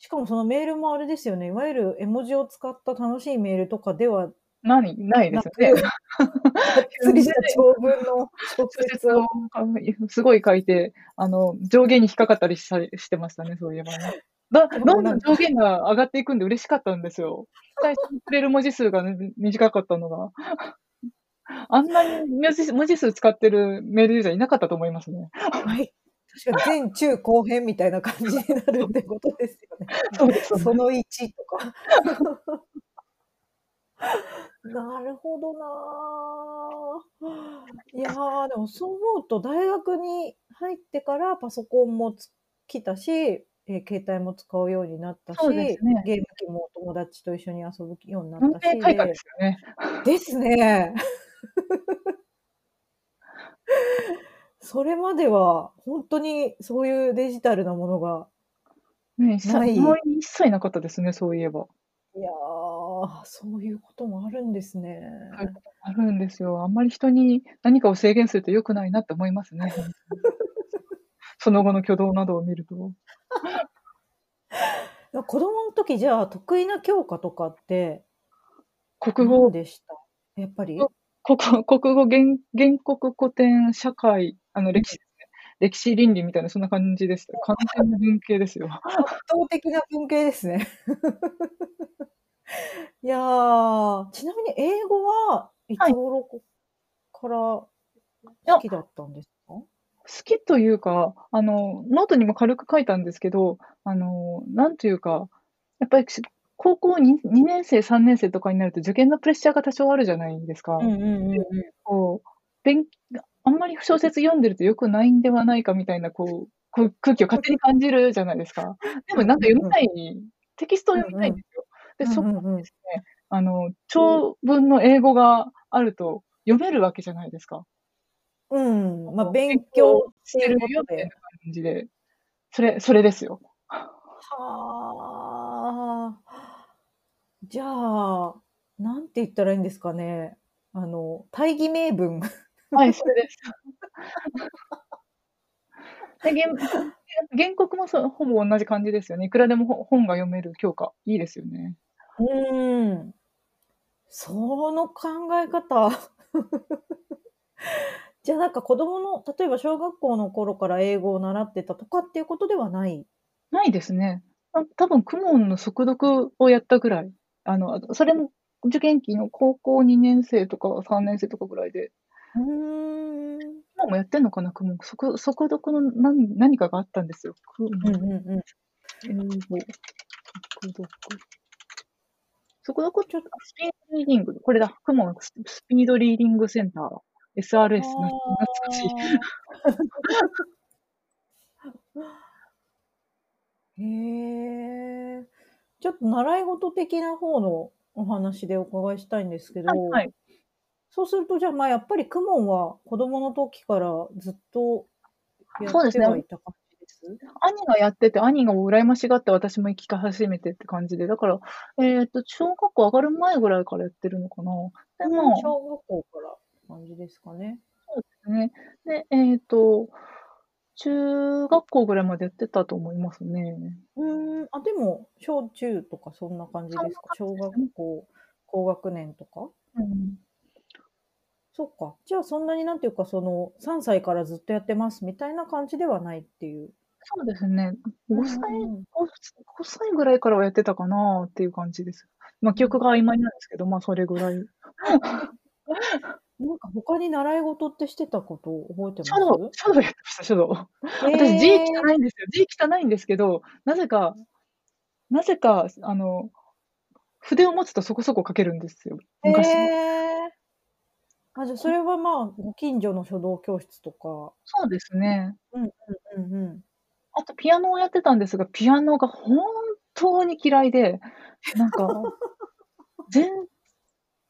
しかもそのメールもあれですよね。いわゆる絵文字を使った楽しいメールとかでは何？ないですよね。が っつりした長文の小小説を。すごい書いて、あの、上限に引っかかったりしたしてましたね、そういえばね。だでもなんかどんどん上限が上がっていくんで嬉しかったんですよ。最初にくれる文字数が、ね、短かったのが。あんなに文字文字数使ってるメールユーザーいなかったと思いますね。はい。確かに前中後編みたいな感じになるってことですよね。そうですその1とか。なるほどなぁ。いやー、でもそう思うと大学に入ってからパソコンもつ来たし、えー携帯も使うようになったし、そうですねゲーム機も友達と一緒に遊ぶようにな文ったし。明開化ですよね。でですね。それまでは本当にそういうデジタルなものが、ねない周りに一切なかったですね、そういえば。いやー、そういうこともあるんですね。そういうことあるんですよ。あんまり人に何かを制限すると良くないなって思いますね。その後の挙動などを見ると。子供の時じゃあ得意な教科とかって国語何、でした？やっぱり？国国語原、原告古典社会、あの歴史ですね。歴史倫理みたいな、そんな感じでした。完全な文系ですよ。圧倒的な文系ですね。いやー、ちなみに英語はいつはい。頃から好きだったんですか？好きというか、あの、ノートにも軽く書いたんですけど、あの、なんというか、やっぱり、し高校に2年生、3年生とかになると受験のプレッシャーが多少あるじゃないですか。うんうんうんで、うん。こう、べんあんまり小説読んでると良くないんではないかみたいな、こう、こう空気を勝手に感じるじゃないですか。でもなんか読みたいテキストを読みたいんですよ。で、うんそこ。にですね、あの、長文の英語があると読めるわけじゃないですか。うん、ま、こう、勉勉強してる。よみたいな感じで、それそれですよ。はあ。じゃあ、なんて言ったらいいんですかね。あの、大義名分。はい、それです。で、げん原告もそう、ほぼ同じ感じですよね。いくらでもほ本が読める教科、いいですよね。うーん。その考え方。じゃあなんか子供の、例えば小学校の頃から英語を習ってたとかっていうことではない？ないですね。あ、多分公文の速読をやったぐらい。あの、それも受験期の高校2年生とか3年生とかぐらいで。うーん。今もやってんのかな、公文。そく速読のなん何かがあったんですよ。公うん文。うんうん。英語、速読。速読？ちょっと、スピードリーディング、これだ、公文ススピードリーディングセンター。SRS、な懐かしい。へえ。ちょっと習い事的な方のお話でお伺いしたいんですけはいはど、い。そうするとじゃあ、ま、やっぱり公文は子供の時からずっとやそうですね。ってはいた感じです？兄がやってて、兄が羨ましがって私も行き始めてって感じで、だから、えっと、小学校上がる前ぐらいからやってるのかな。で、うん、まあ小学校から感じですかね。そうですね。で、えっと、中学校ぐらいまでやってたと思いますね。うーん、あ、でも、小中とかそんな感じそんなですか？小学感じですね。校高学年とか？うん。そっか。じゃあそんなになんていうか、その、3歳からずっとやってますみたいな感じではないっていう。そうですね。5歳うんうんうん。5 5歳ぐらいからはやってたかなっていう感じです。ま、記憶が曖昧なんですけど、ま、それぐらい。なんか他に習い事ってしてたこと覚えて書ます？道書道やってました、書道。へ私字え。汚いんですよ。字汚いんですけど、なぜかなぜか、あの、筆を持つとそこそこ書けるんですよ、へ昔。え。あ、じゃ、それは、まあ、ご近所の書道教室とかそうですね。うんうんうんうん。あとピアノをやってたんですが、ピアノが本当に嫌いで、なんか、全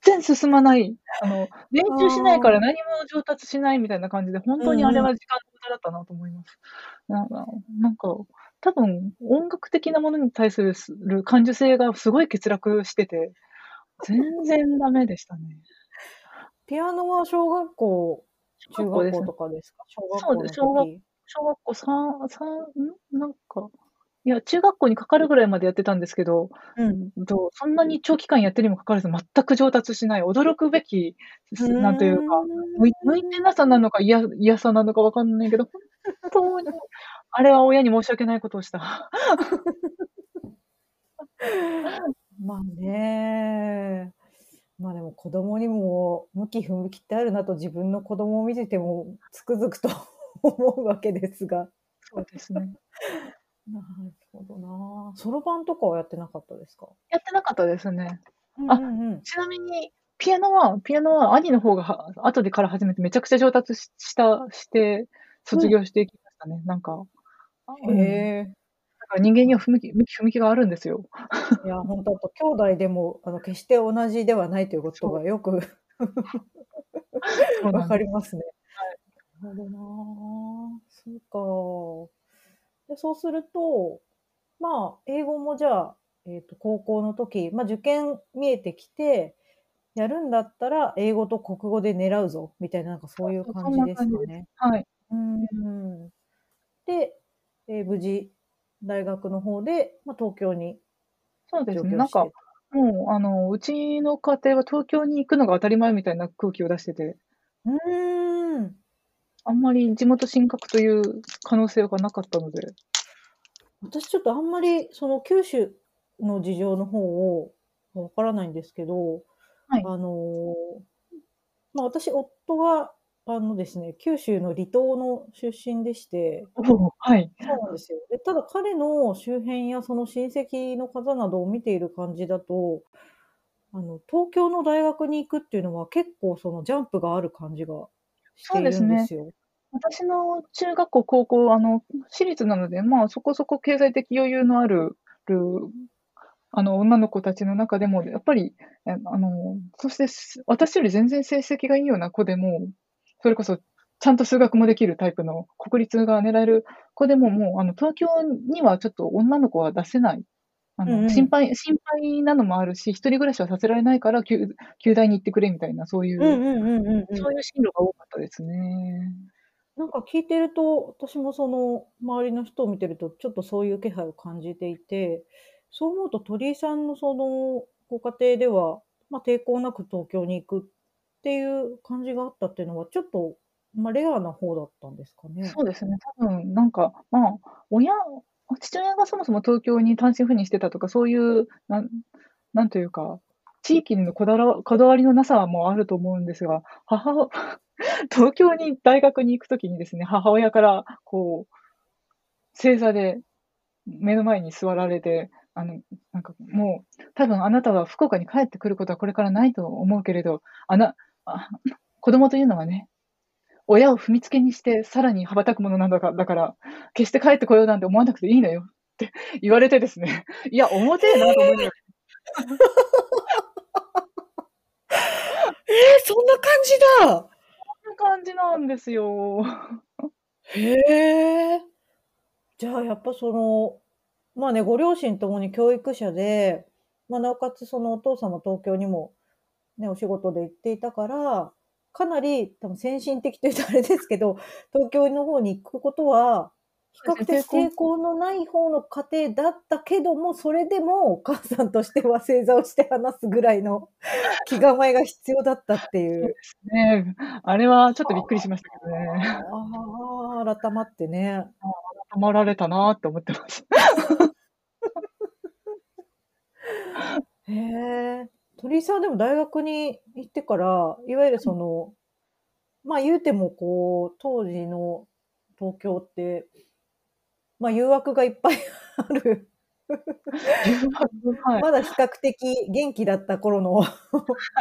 然進まない。あの、練習しないからああ。何も上達しないみたいな感じで、本当に。あれは時間の無駄だったなと思います。なんかなんか、多分音楽的なものに対するする感受性がすごい欠落してて、全然ダメでしたね。ピアノは小学校、中小学校とかですか？小学校の小学時。小学校さん？なんか、いや、中学校にかかるぐらいまでやってたんですけど、うん。うんと、そんなに長期間やってるにもかかわらず全く上達しない、驚くべき、なんというか、ー向いてなさなのか、いや嫌さなのか分かんないけど、本当にあれは親に申し訳ないことをした。まあね。ま、でも子供にも向き不向きってあるなと自分の子供を見ててもつくづくと 思うわけですが。そうですね。なるほどな。そろばんとかはやってなかったですか？やってなかったですね。うんあ、うんうん。ちなみに、ピアノはピアノは兄の方がは後でから始めてめちゃくちゃ上達ししたして卒うん。業していきましたね。なんか、あ、へうん。え。だから人間には不向き向き不向きがあるんですよ。いや、ほんと、兄弟でも、あの、決して同じではないということ。がよくそう分なんです。かりますね。はい。なるほどな。そうか。で、そうすると、まあ、英語もじゃあ、えっと、高校の時、ま、受験見えてきて、やるんだったら英語と国語で狙うぞみたいな、なんかそういう感じです。かね。はい。うーん。で、え、無事大学の方で、ま、東京にそうですね。なんか。もう、あの、うちの家庭は東京に行くのが当たり前みたいな空気を出してて。うーん。あんまり地元進学という可能性がなかったので。私ちょっとあんまりその九州の事情の方をわからないんですけど、はい。あの、まあ、私、夫が、あのですね、九州の離島の出身でしておお、はい。そうなんですよ。で、ただ彼の周辺やその親戚の方などを見ている感じだと、あの、東京の大学に行くっていうのは結構そのジャンプがある感じがしているそうですね。んですよ。私の中学校、高校、あの、私立なので、まあ、そこそこ経済的余裕のあるる、あの、女の子たちの中でも、やっぱり、え、あの、そして、す私より全然成績がいいような子でも、それこそちゃんと数学もできるタイプの国立が狙える子でも、もう、あの、東京にはちょっと女の子は出せない。あの、うんうん。心配心配なのもあるし、一人暮らしはさせられないから、きゅう京大に行ってくれみたいな、そういう。そういう進路が多かったですね。なんか聞いてると、私もその周りの人を見てると、ちょっとそういう気配を感じていて、そう思うと鳥居さんのそのご家庭では、ま、抵抗なく東京に行くっっていう感じがあったっていうのは、ちょっと、ま、レアな方だったんですかね？そうですね、多分なんか、まあ、親父親がそもそも東京に単身赴任してたとか、そういう、なんなんというか、地域のこだらこだわりのなさもあると思うんですが、母お東京に大学に行く時にですね、母親からこう正座で目の前に座られて、あの、なんかもう、多分あなたは福岡に帰ってくることはこれからないと思うけれど、あな、子供というのはね、親を踏みつけにしてさらに羽ばたくものなんだかだから、決して帰ってこようなんて思わなくていいのよって言われてですね、いや、重てえなと思いながら。ええ、そんな感じだ。そんな感じなんですよ。へえ。じゃあ、やっぱその、まあね、ご両親ともに教育者で、ま、なおかつそのお父さんも東京にも、ね、お仕事で行っていたから、かなり多分先進的というとあれですけど、東京の方に行くことは、比較的抵抗のない方の家庭だったけども、それでもお母さんとしては正座をして話すぐらいの 気構えが必要だったっていう。そうね。あれはちょっとびっくりしましたけどね。はあ、改まってね。ああ、改まられたなって思ってます。へえ。鳥居さんはでも大学に行ってから、いわゆるはい。その、ま、言うてもこう、当時の東京って、ま、誘惑がいっぱいある。まだ比較的元気だった頃のは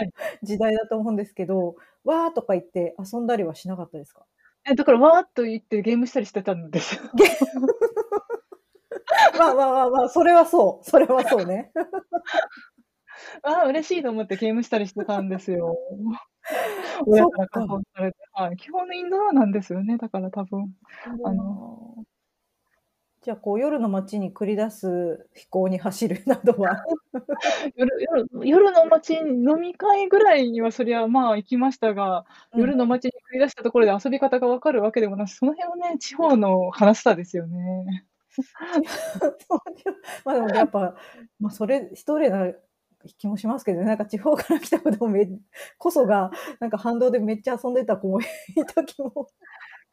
い。時代だと思うんですけど、わあとか言って遊んだりはしなかったですか？え、だからわーっと言ってゲームしたりしてたんですよ。げ まあまあまあまあ、それはそう、それはそうね。ああ、嬉しいと思ってゲームしたりしてたんですよ。親そっから。されて、はい。基本インドアなんですよね、だから多分。うあのわ。じゃ、こう夜の街に繰り出す非行に走るなどは 夜夜夜の街、飲み会ぐらいにはそりゃ、まあ、行きましたが、うん。夜の街に繰り出したところで遊び方が分かるわけでもなし、その辺はね、地方の悲しさですよね。ま、でもやっぱ、ま、それ失礼な気もしますけどね、なんか地方から来た子でもめこそが、なんか反動でめっちゃ遊んでた子もいた気も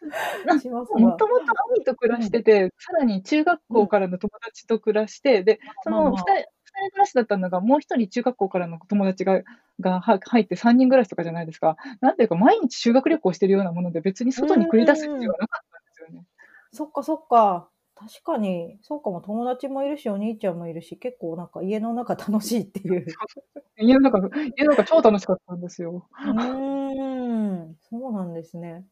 なしますが。もともと兄と暮らうん。してて、さらに中学うん。校からの友達と暮らして、で、そまあまあ。のふたり2人暮らしだったのが、もう1人中学校からの友達がが、は入って3人暮らしとかじゃないですか。なんていうか、毎日修学旅行してるようなもので、別にう外に繰り出す必要。はなかったんですよね。そっかそっか。確かに、そうかも、友達もいるし、お兄ちゃんもいるし、結構なんか家の中楽しいっていう。家の中が家の中超楽しかったんですよ。うーん、そうなんですね。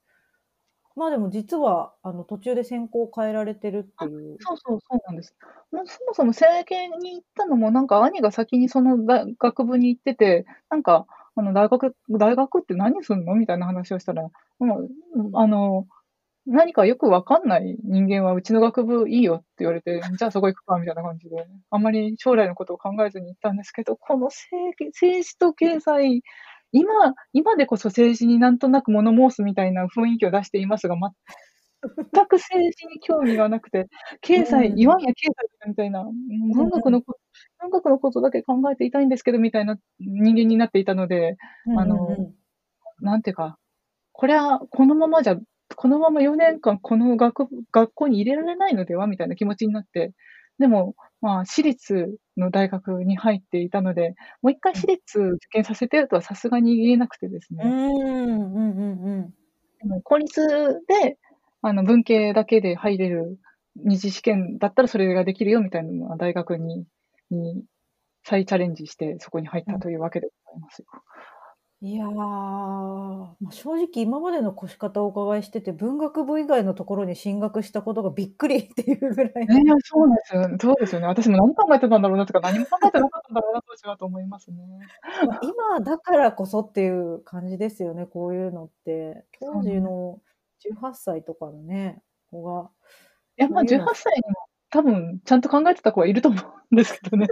ま、でも実は、あの、途中で専攻を変えられてるってあ、いう。そうそう、そうなんです。もう、そもそも成蹊に行ったのも、なんか兄が先にそのだ学部に行ってて、なんか、あの、大学大学って何すんの？みたいな話をしたら、もう、うん、あの、何かよくわかんない人間はうちの学部いいよって言われて、じゃあそこ行くかみたいな感じで、あんまり将来のことを考えずに行ったんですけど、この政治と経済、今今でこそ政治になんとなく物申すみたいな雰囲気を出していますが、ま全く政治に興味がなくて、う 経済、言ん。わんや経済みたいな。文学のこ文学のことだけ考えていたいんですけどみたいな人間になっていたので、うんあの。なんていうか、こりゃ、このままじゃ、このまま4年間この学部学校に入れられないのではみたいな気持ちになって、でも、まあ、私立の大学に入っていたので、もう一回私立受験させてとはさすがに言えなくてですね。ん、うんうんうん。でも公立で、あの、文系だけで入れる二次試験だったらそれができるよみたいなのは大学にに再チャレンジして、そこに入ったというわけでございますよ。いやー、ま、正直今までの越し方をお伺いしてて、文学部以外のところに進学したことがびっくりっていうぐらいね、そうですよそうですよね。私も何考えてたんだろうなとか、何も考えてなかったんだろうな、当時はと思いますね。ま、今だからこそっていう感じですよね、こういうのって。当時の18歳とかのね、子がいや、ま、18そういうの歳にも多分ちゃんと考えてた子はいると思うんですけどね。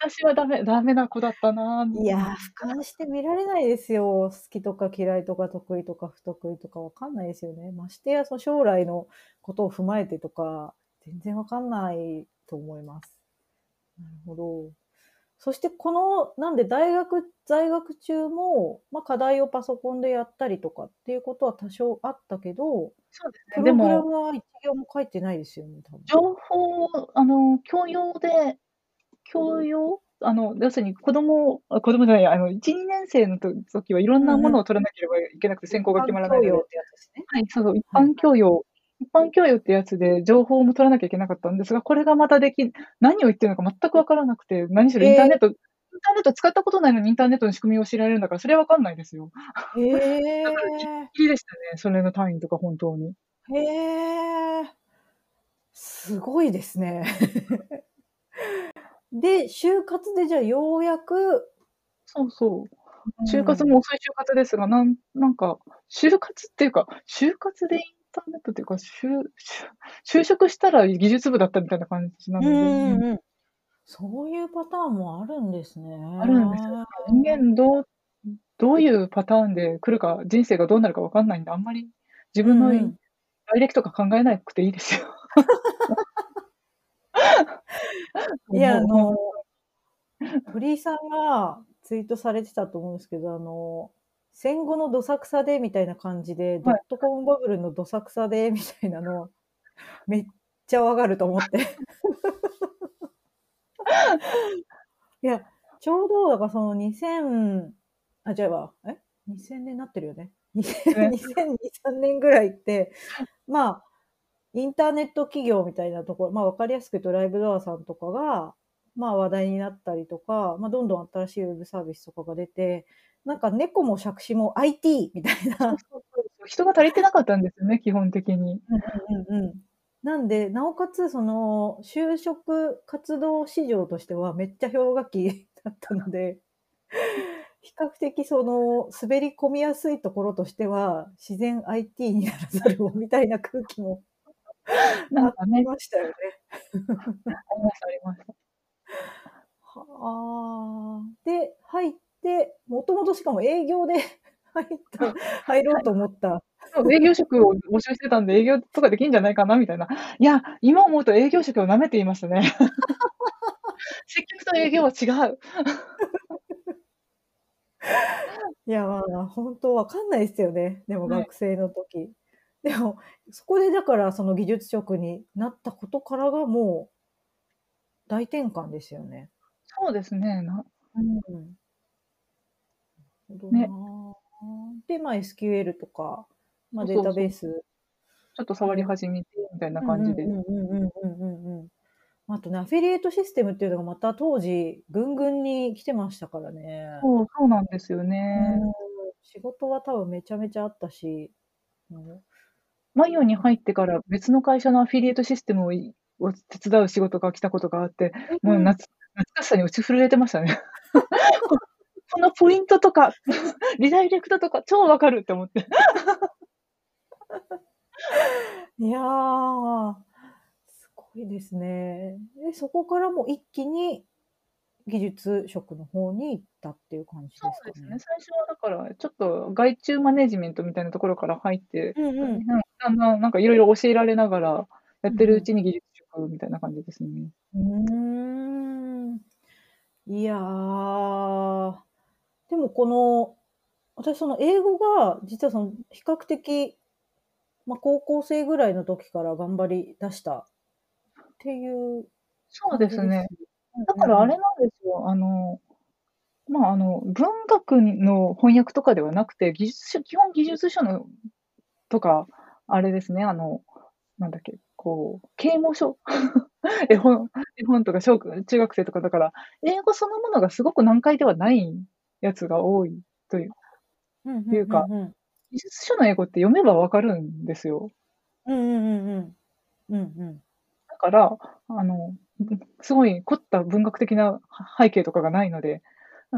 私はダメダメな子だったな。いや、俯瞰して見られないですよ。好きとか嫌いとか得意とか不得意とかわかんないですよね。ましてやその将来のことを踏まえてとか、全然わかんないと思います。なるほど。そしてこの、なんで大学在学中も、ま、課題をパソコンでやったりとかっていうことは多少あったけど、そうですね、でプログラもムは1行も書いてないですよね、多分。情報を、あの、教養で教養あの、要するに子供あ、子供じゃないや、あの、1、2年生のと時はいろんなものを取らなければいけなくて、専攻が決まらないので。はい、そうそう、一はい般教養一般教養ってやつで情報も取らなきゃいけなかったんですが、これがまたでき何を言ってるのか全くわからなくて、何しろインターネットインターネット使ったことないのにインターネットの仕組みを知られるんだから、それはわかんないですよ。へえ。だからきりでしたね、それの単位とか本当に。へえ。すごいですね。で、就活でじゃあようやくそうそう。うん就活も遅い就活ですが、なんなんか、就活っていうか、就活でインターネットっていうか、就就職したら技術部だったみたいな感じなうので、んうん。そういうパターンもあるんですね。あるんですよ。人間どうどういうパターンで来るか、人生がどうなるかわかんないんで、あんまり自分の来歴とか考えなくていいですよ。いや、あの、鳥居さんがツイートされてたと思うんですけど、あの、戦後のどさくさでみたいな感じで、ドットコムバブルのどさくさでみたいなの、めっちゃわかると思って。いや、ちょうど、だからその2000、あ、違うわ、え ?2000 年なってるよね。2000 2002、3年ぐらいって、まあ、インターネット企業みたいなところ、まあわかりやすく言うとライブドアさんとかが、まあ話題になったりとか、まあどんどん新しいウェブサービスとかが出て、なんか猫も杓子も IT みたいな。人が足りてなかったんですよね、基本的に。うんうんうん。なんで、なおかつ、その、就職活動市場としてはめっちゃ氷河期 だったので、比較的その、滑り込みやすいところとしては、自然 IT にならざるをみたいな空気もあり なんかね、ましたよね。ありました、ありました。はあ。で、入って、もともとしかも営業で 入った、入ろうと思った。そう営業職を募集してたんで、営業とかできんじゃないかなみたいな。いや、今思うと営業職を舐めていましたね。接客と営業は違う。いや、まあ、本当わかんないですよね。でもはい学生の時。でも、そこでだからその技術職になったことからがもう、大転換ですよね。そうですね。なうん。ねな。で、まあ SQL とか、まあデーそうそうそうタベースちょっと触り始めて、みたいな感じで。うんうんうんうんうんうんうん。あとね、アフィリエイトシステムっていうのがまた当時、ぐんぐんに来てましたからね。そう、そうなんですよね。うん仕事は多分めちゃめちゃあったし、うんマイオに入ってから別の会社のアフィリエイトシステムをいを手伝う仕事が来たことがあって、もう夏懐かしさに打ち震えてましたね。ここのポイントとか、リダイレクトとか超わかるって思って。いやー、すごいですね。で、そこからも一気に技術職の方に行ったっていう感じですかね？そうですね。最初はだから、ちょっと外注マネジメントみたいなところから入って、うんうん。だんだんなんかいろいろ教えられながら、やってるうちに技術職みたいな感じですね。うーん。いやー。でもこの、私その英語が、実はその比較的、まあ高校生ぐらいの時から頑張り出したっていうそうですね。うんだからあれなんですよ、あの、まあ、あの、文学の翻訳とかではなくて、技術書基本技術書のとか、あれですね、あの、なんだっけ、こう、啓蒙書絵本絵本とか小中学生とかだから、英語そのものがすごく難解ではないやつが多いといううんうんいうかうんうん技術書の英語って読めばわかるんですよ。うんうんうんうん。うんうん。だから、あの、すごい凝った文学的な背景とかがないので、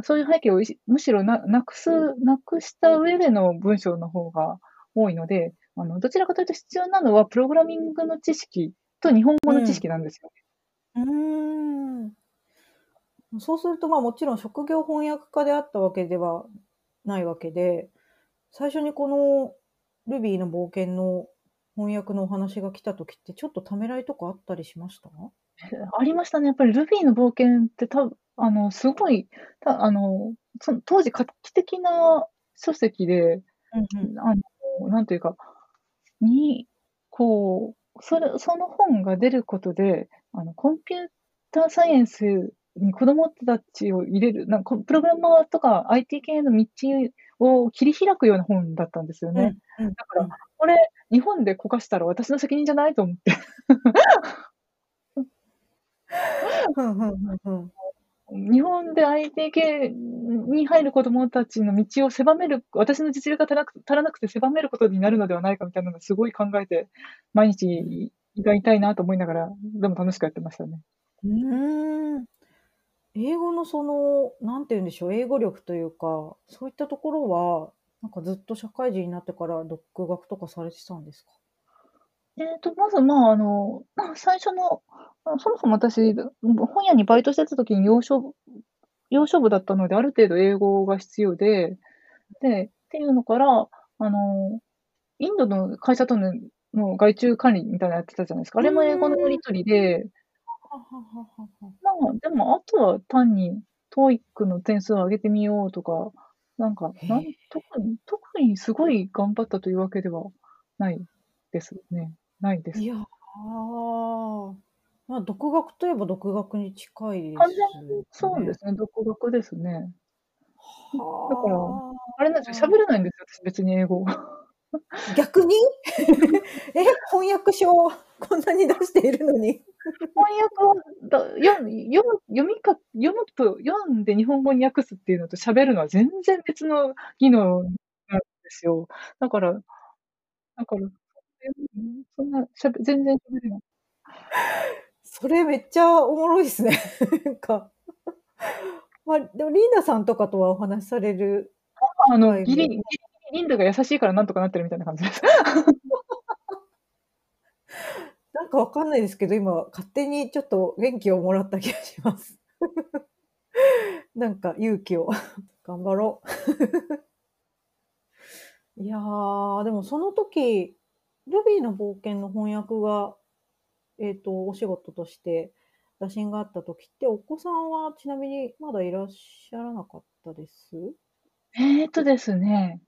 そういう背景をむしろななくすなくした上での文章の方が多いので、あの、どちらかというと必要なのはプログラミングの知識と日本語の知識なんですよ。うーん。そうすると、まあもちろん職業翻訳家であったわけではないわけで、最初にこのルビーの冒険の翻訳のお話が来た時ってちょっとためらいとかあったりしました？ありましたね。やっぱりルビーの冒険ってたあの、すごい、たあの、その当時画期的な書籍で、うんうん。あの、なんというか、に、こう、それ、その本が出ることで、あの、コンピューターサイエンスに子供たちを入れる、なんか、プログラマーとか IT 系の道を切り開くような本だったんですよね。うんうんだから、これ、日本でこかしたら私の責任じゃないと思って。日本で IT 系に入る子供たちの道を狭める、私の実力が足らなく足らなくて狭めることになるのではないかみたいなのをすごい考えて、毎日胃が痛いなと思いながら、でも楽しくやってましたね。うーん。英語のその、なんて言うんでしょう、英語力というか、そういったところは、なんかずっと社会人になってから独学とかされてたんですか？えっと、まず、まあ、あの、最初の、そもそも私、本屋にバイトしてた時に洋書部洋書部だったので、ある程度英語が必要で、で、っていうのから、あの、インドの会社とのの外注管理みたいなのやってたじゃないですか。あれも英語のやり取りで、はははははまあ、でも、あとは単に、TOEIC の点数を上げてみようとか、なんか、なん特に、特にすごい頑張ったというわけではないですね。ないですい。やー、まあ、独学といえば独学に近いです完ね。全にそうですね。独学ですね。だからはあれなんですよ。喋れないんですよ。私別に英語。あ。逆に？え、翻訳書をこんなに出しているのに。翻訳はだ読む読みか読むと読んで日本語に訳すっていうのと喋るのは全然別の技能なんですよ。だから、だから、そんなしゃべ全然喋れない。それめっちゃおもろいですね。なんか。まあ、でもリンダさんとかとはお話しされる。あの、ギリリンダが優しいからなんとかなってるみたいな感じです。なんかわかんないですけど、今勝手にちょっと元気をもらった気がします。なんか勇気を。頑張ろう。いやー、でもその時、ルビーの冒険の翻訳が、えっ、と、お仕事として打診があった時って、お子さんはちなみにまだいらっしゃらなかったです？えーとですね、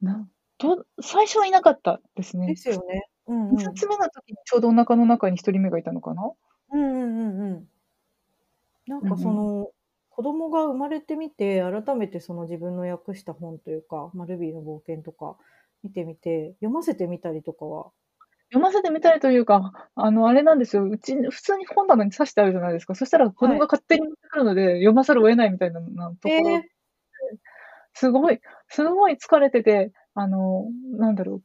なと最初はいなかったですねで。すよね。うんうん。2冊目の時にちょうどお腹の中に1人目がいたのかな？うんうんうんうん。なんかその、子供が生まれてみて、改めてその自分の訳した本というか、まあ、ルビーの冒険とか見てみて、読ませてみたりとかは？読ませてみたいというか、あの、あれなんですよ。うち、普通に本棚に刺してあるじゃないですか。そしたら子供が勝手に持ってくるので、読まざるを得ないみたいななところ、えーすごい、すごい疲れてて、あの、なんだろう。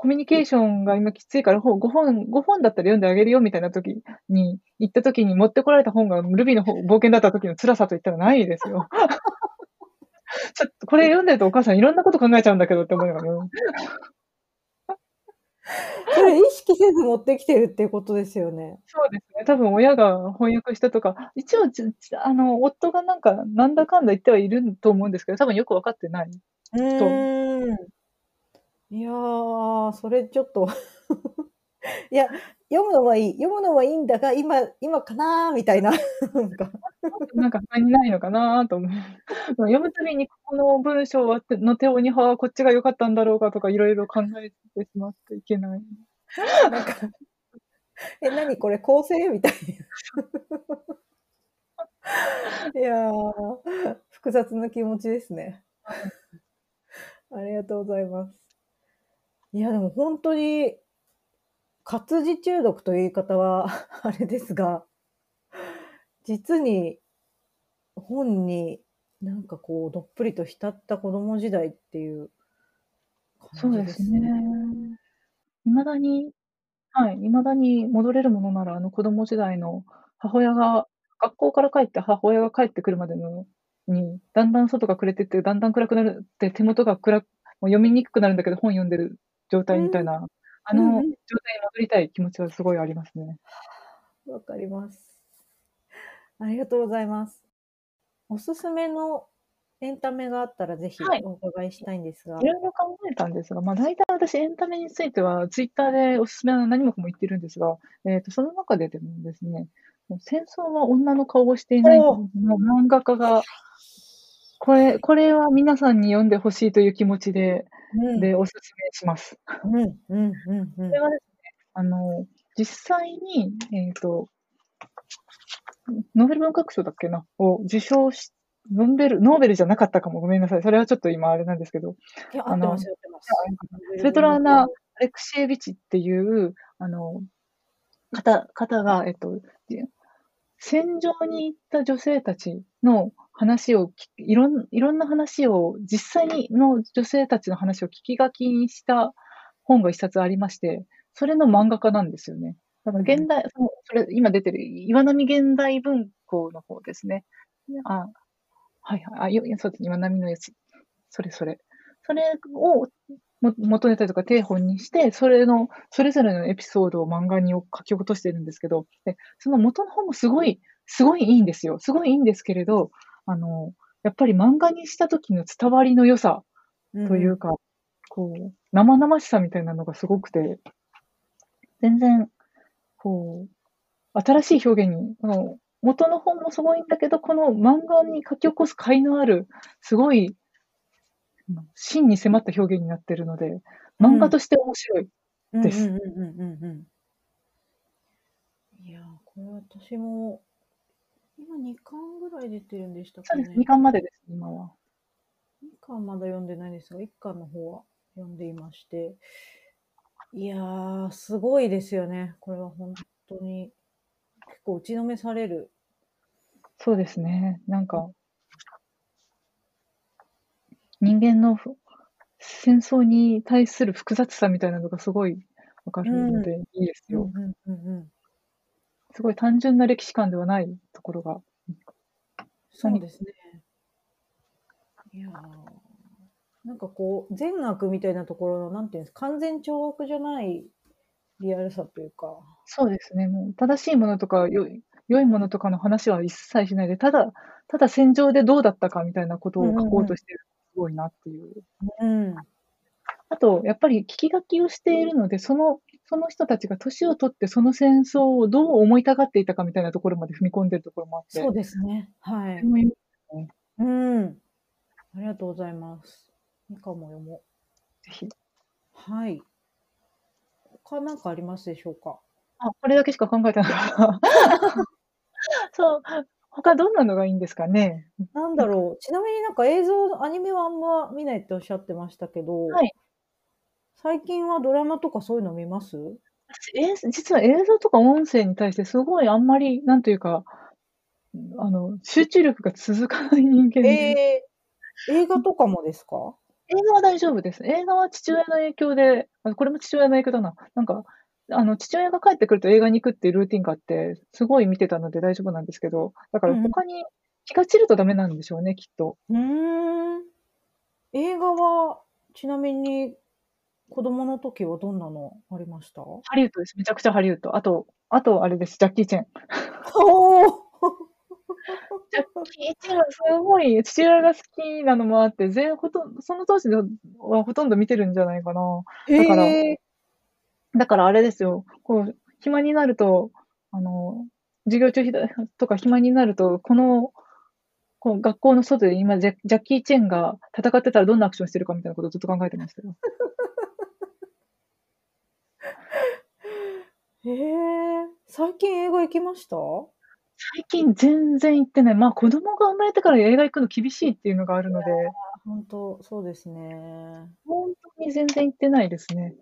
コミュニケーションが今きついから、5本、5本だったら読んであげるよみたいな時に、行った時に持ってこられた本がルビーの冒険だった時の辛さと言ったらないですよ。ちょっとこれ読んでるとお母さんいろんなこと考えちゃうんだけどって思いながら、それ意識せず持ってきてるっていうことですよね。そうですね。多分親が翻訳したとか、一応あの、夫がなんか、なんだかんだ言ってはいると思うんですけど、多分よくわかってない。うーん。いやー、それちょっと いや、読むのはいい。読むのはいいんだが、今、今かなーみたいな。なんかなんか他にないのかなと思う。読むたびに、この文章はの手をにはこっちが良かったんだろうかとか、いろいろ考えてしまっていけない。なんか、え、何これ構成みたいな。いやー、複雑な気持ちですね。ありがとうございます。いや、でも本当に、活字中毒という言い方は あれですが、実に本になんかこう、どっぷりと浸った子供時代っていうそう感じですすでね。ね。未だにはい、未だに戻れるものなら、あの子供時代の母親が学校から帰って母親が帰ってくるまでのに、だんだん外が暮れてって、だんだん暗くなるって手元が暗くもう読みにくくなるんだけど、本読んでる状態みたいな、あの状態にうんうん。戻りたい気持ちはすごいありますね。わかります。ありがとうございます。おすすめのエンタメがあったらぜひはい。お伺いしたいんですが。いろいろ考えたんですが、ま、大体私エンタメについてはツイッターでおすすめは何もかも言ってるんですが、えっと、その中ででもですね、戦争は女の顔をしていない漫画家が、これこれは皆さんに読んで欲しいという気持ちでうん。で、お勧めします。うん、うん、うん、うん。これはですね、あの、実際に、えっとん、ノーベル文学賞だっけな、を受賞しノンベルノーベルじゃなかったかも、ごめんなさい。それはちょっと今あれなんですけど、いや、合あの、スベトラーナ・ア賞。レクシエービチっていう、あの、方方が、えっと、で戦場に行った女性たちの話をきいろんいろんな話を実際にの女性たちの話を聞き書きにした本が一冊ありまして、それの漫画家なんですよね。だからうん。現代その、それ今出てる岩波現代文庫の方ですね。あ、はいはい。あ、よそうですね、岩波のやつ。それそれ。それをも元ネタとか定本にして、それのそれぞれのエピソードを漫画に書き落としてるんですけど、で、その元の本もすごいすごいいいんですよ。すごいいいんですけれど、あの、やっぱり漫画にした時の伝わりの良さうんうん。というか、こう、生々しさみたいなのがすごくて、全然、こう、新しい表現に、この元の本もすごいんだけど、この漫画に書き起こす甲斐のある、すごい、真に迫った表現になってるので、うん。漫画として面白いです。いや、これ私も、今2巻ぐらい出てるんでしたそうです。2かね。巻までです、今は。2巻まだ読んでないんですが、1巻の方は読んでいまして。いやー、すごいですよね。これはほんとに。結構打ちのめされる。そうですね。なんか人間のふ戦争に対する複雑さみたいなのがすごいわかうん。るので、いいですよ。うんうんうんうん。すごい単純な歴史観ではないところが、そうですね。いやー、なんかこう、善悪みたいなところの、なんていうんですか、完全懲悪じゃないリアルさというか。そうですね。もう正しいものとか、よい良いものとかの話は一切しないで、ただただ戦場でどうだったかみたいなこと。を書こうとしてるすごいなっていう。うん。あと、やっぱり聞き書きをしているので、そのその人たちが年を取ってその戦争をどう思いたがっていたかみたいなところまで踏み込んでるところもあって。そうですね。はい。いいね。うん。ありがとうございます。2巻も読もう。ぜひ。はい。他なんかありますでしょうか？あ、これだけしか考えてなかった。そう、他どんなのがいいんですかね？なんだろう、ちなみになんか映像アニメはあんま見ないっておっしゃってましたけどはい。最近はドラマとかそういうの見ます？私、え実は映像とか音声に対してすごいあんまり、なんというか、あの、集中力が続かない人間えで。え、映画とかもですか？映画は大丈夫です。映画は父親の影響で、あ、これも父親の影響だな。なんか、あの、父親が帰ってくると映画に行くっていうルーティンがあって、すごい見てたので大丈夫なんですけど、だから。他に気が散るとダメなんでしょうね、きっと。ふーん。映画はちなみに子供の時はどんなのありました？ハリウッドです。めちゃくちゃハリウッド。あとあとあれです、ジャッキー・チェン。おお。ジャッキー・チェンはすごい父親が好きなのもあって、ぜんほとんその当時のはほとんど見てるんじゃないかな。だからへえ。だからあれですよ、こう、暇になると、あの、授業中とか暇になると、この、こう学校の外で今ジャジャッキー・チェンが戦ってたらどんなアクションしてるかみたいなことをずっと考えてましたよ。へえ。最近映画行きました？最近全然行ってない。まあ、子供が生まれてから映画行くの厳しいっていうのがあるので。ほんと、そうですね。ほんとに全然行ってないですね。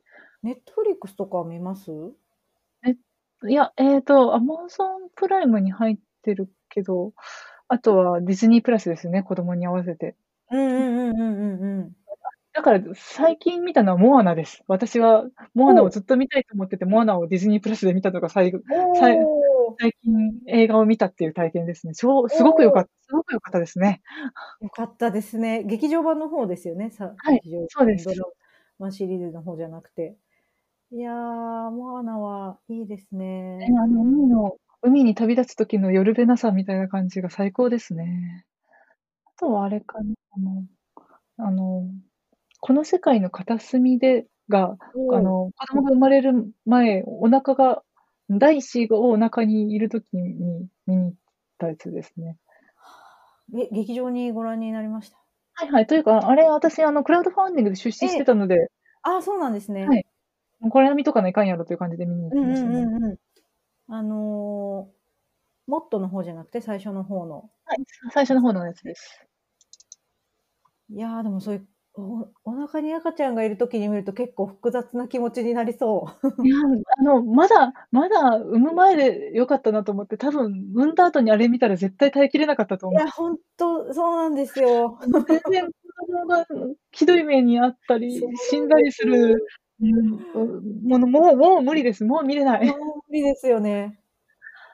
ネットフリックスとかは見ます？え、いや、ええと、アマゾンプライムに入ってるけど、あとはディズニープラスですね、子供に合わせて。うんうんうんうんうんうん。だから、最近見たのはモアナです。私はモアナおお。をずっと見たいと思ってて、モアナをディズニープラスで見たのがさいぐさいおお。最近映画を見たっていう体験ですね。ちょうすごくおお。良かすごく良かったですね。良かったですね。劇場版の方ですよね？さはい、劇場そうです。版ドラマシリーズの方じゃなくて。いや、モアナはいいですえ、ね。あの、海の海に旅立つ時のヨルベナさんみたいな感じが最高ですね。あとはあれかな、あのあの、この世界の片隅でが、おお。あの、子供が生まれる前、お腹が第一子がお腹にいる時に見に行ったやつですね。え、劇場にご覧になりました？はいはい。というか、あれ、私、あの、クラウドファンディングで出資してええ。たのでああ、そうなんですね。はい。これは見とかないかんやろという感じで見に行きましたね。んうんうん。あの、もっとの方じゃなくて、最初の方のはい、最初の方のやつです。いや、でもそういう、おお腹に赤ちゃんがいる時に見ると結構複雑な気持ちになりそう。いや、あの、まだまだ産む前で良かったなと思って、多分産んだ後にあれ見たら絶対耐えきれなかったと思う。いや、ほんとそうなんですよ。全然子供がひどい目に遭ったり、死んだりする、うん、もの、もうもう無理です。もう見れない。無理ですよね。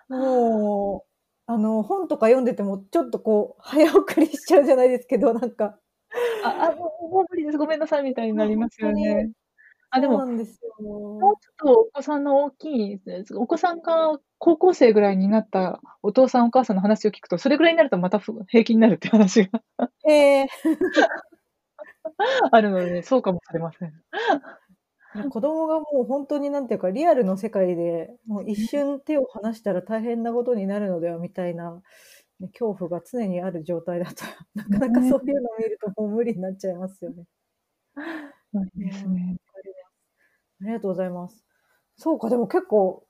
もう、あの、本とか読んでても、ちょっとこう、早送りしちゃうじゃないですけど、なんかああ、もうもう無理です、ごめんなさいみたいになりますよね。あ、でももうよ。ちょっとお子さんの大きい、お子さんが高校生ぐらいになったお父さんお母さんの話を聞くと、それぐらいになるとまたふ平気になるって話がへえ。あるので、そうかもしれません。子供がもうほんとになんていうか、リアルの世界で、もう一瞬手を離したら大変なことになるのではみたいな、ね、恐怖が常にある状態だと、なかなかそういうのを見るともう無理になっちゃいますよね。ありがとうございます。そうか、でも結構、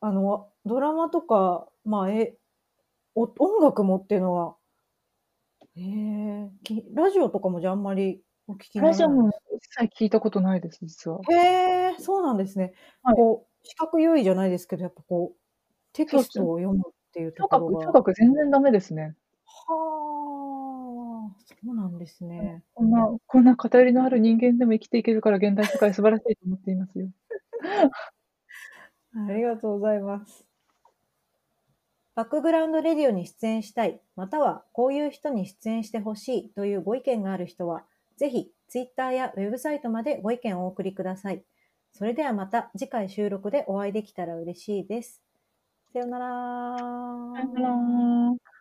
あの、ドラマとか、まあ、えお音楽もっていうのはへえ、きラジオとかもじゃあ、あんまりお聞きにならラジオもないんですか？一切聞いたことないです、実は。へえ、そうなんですね。はい。こう、視覚優位じゃないですけど、やっぱこう、テキ。ストを読むっていうと聴覚聴ころが覚全然ダメですね。はあ、そうなんですうん、ね。こんなこんな偏りのある人間でも生きていけるから現代社会素晴らしいと思っていますよ。ありがとうございます。バックグラウンドレディオに出演したい、またはこういう人に出演して欲しいというご意見がある人は、ぜひツイッターやウェブサイトまでご意見をお送りください。それではまた次回収録でお会いできたら嬉しいです。さよなさよな。ら。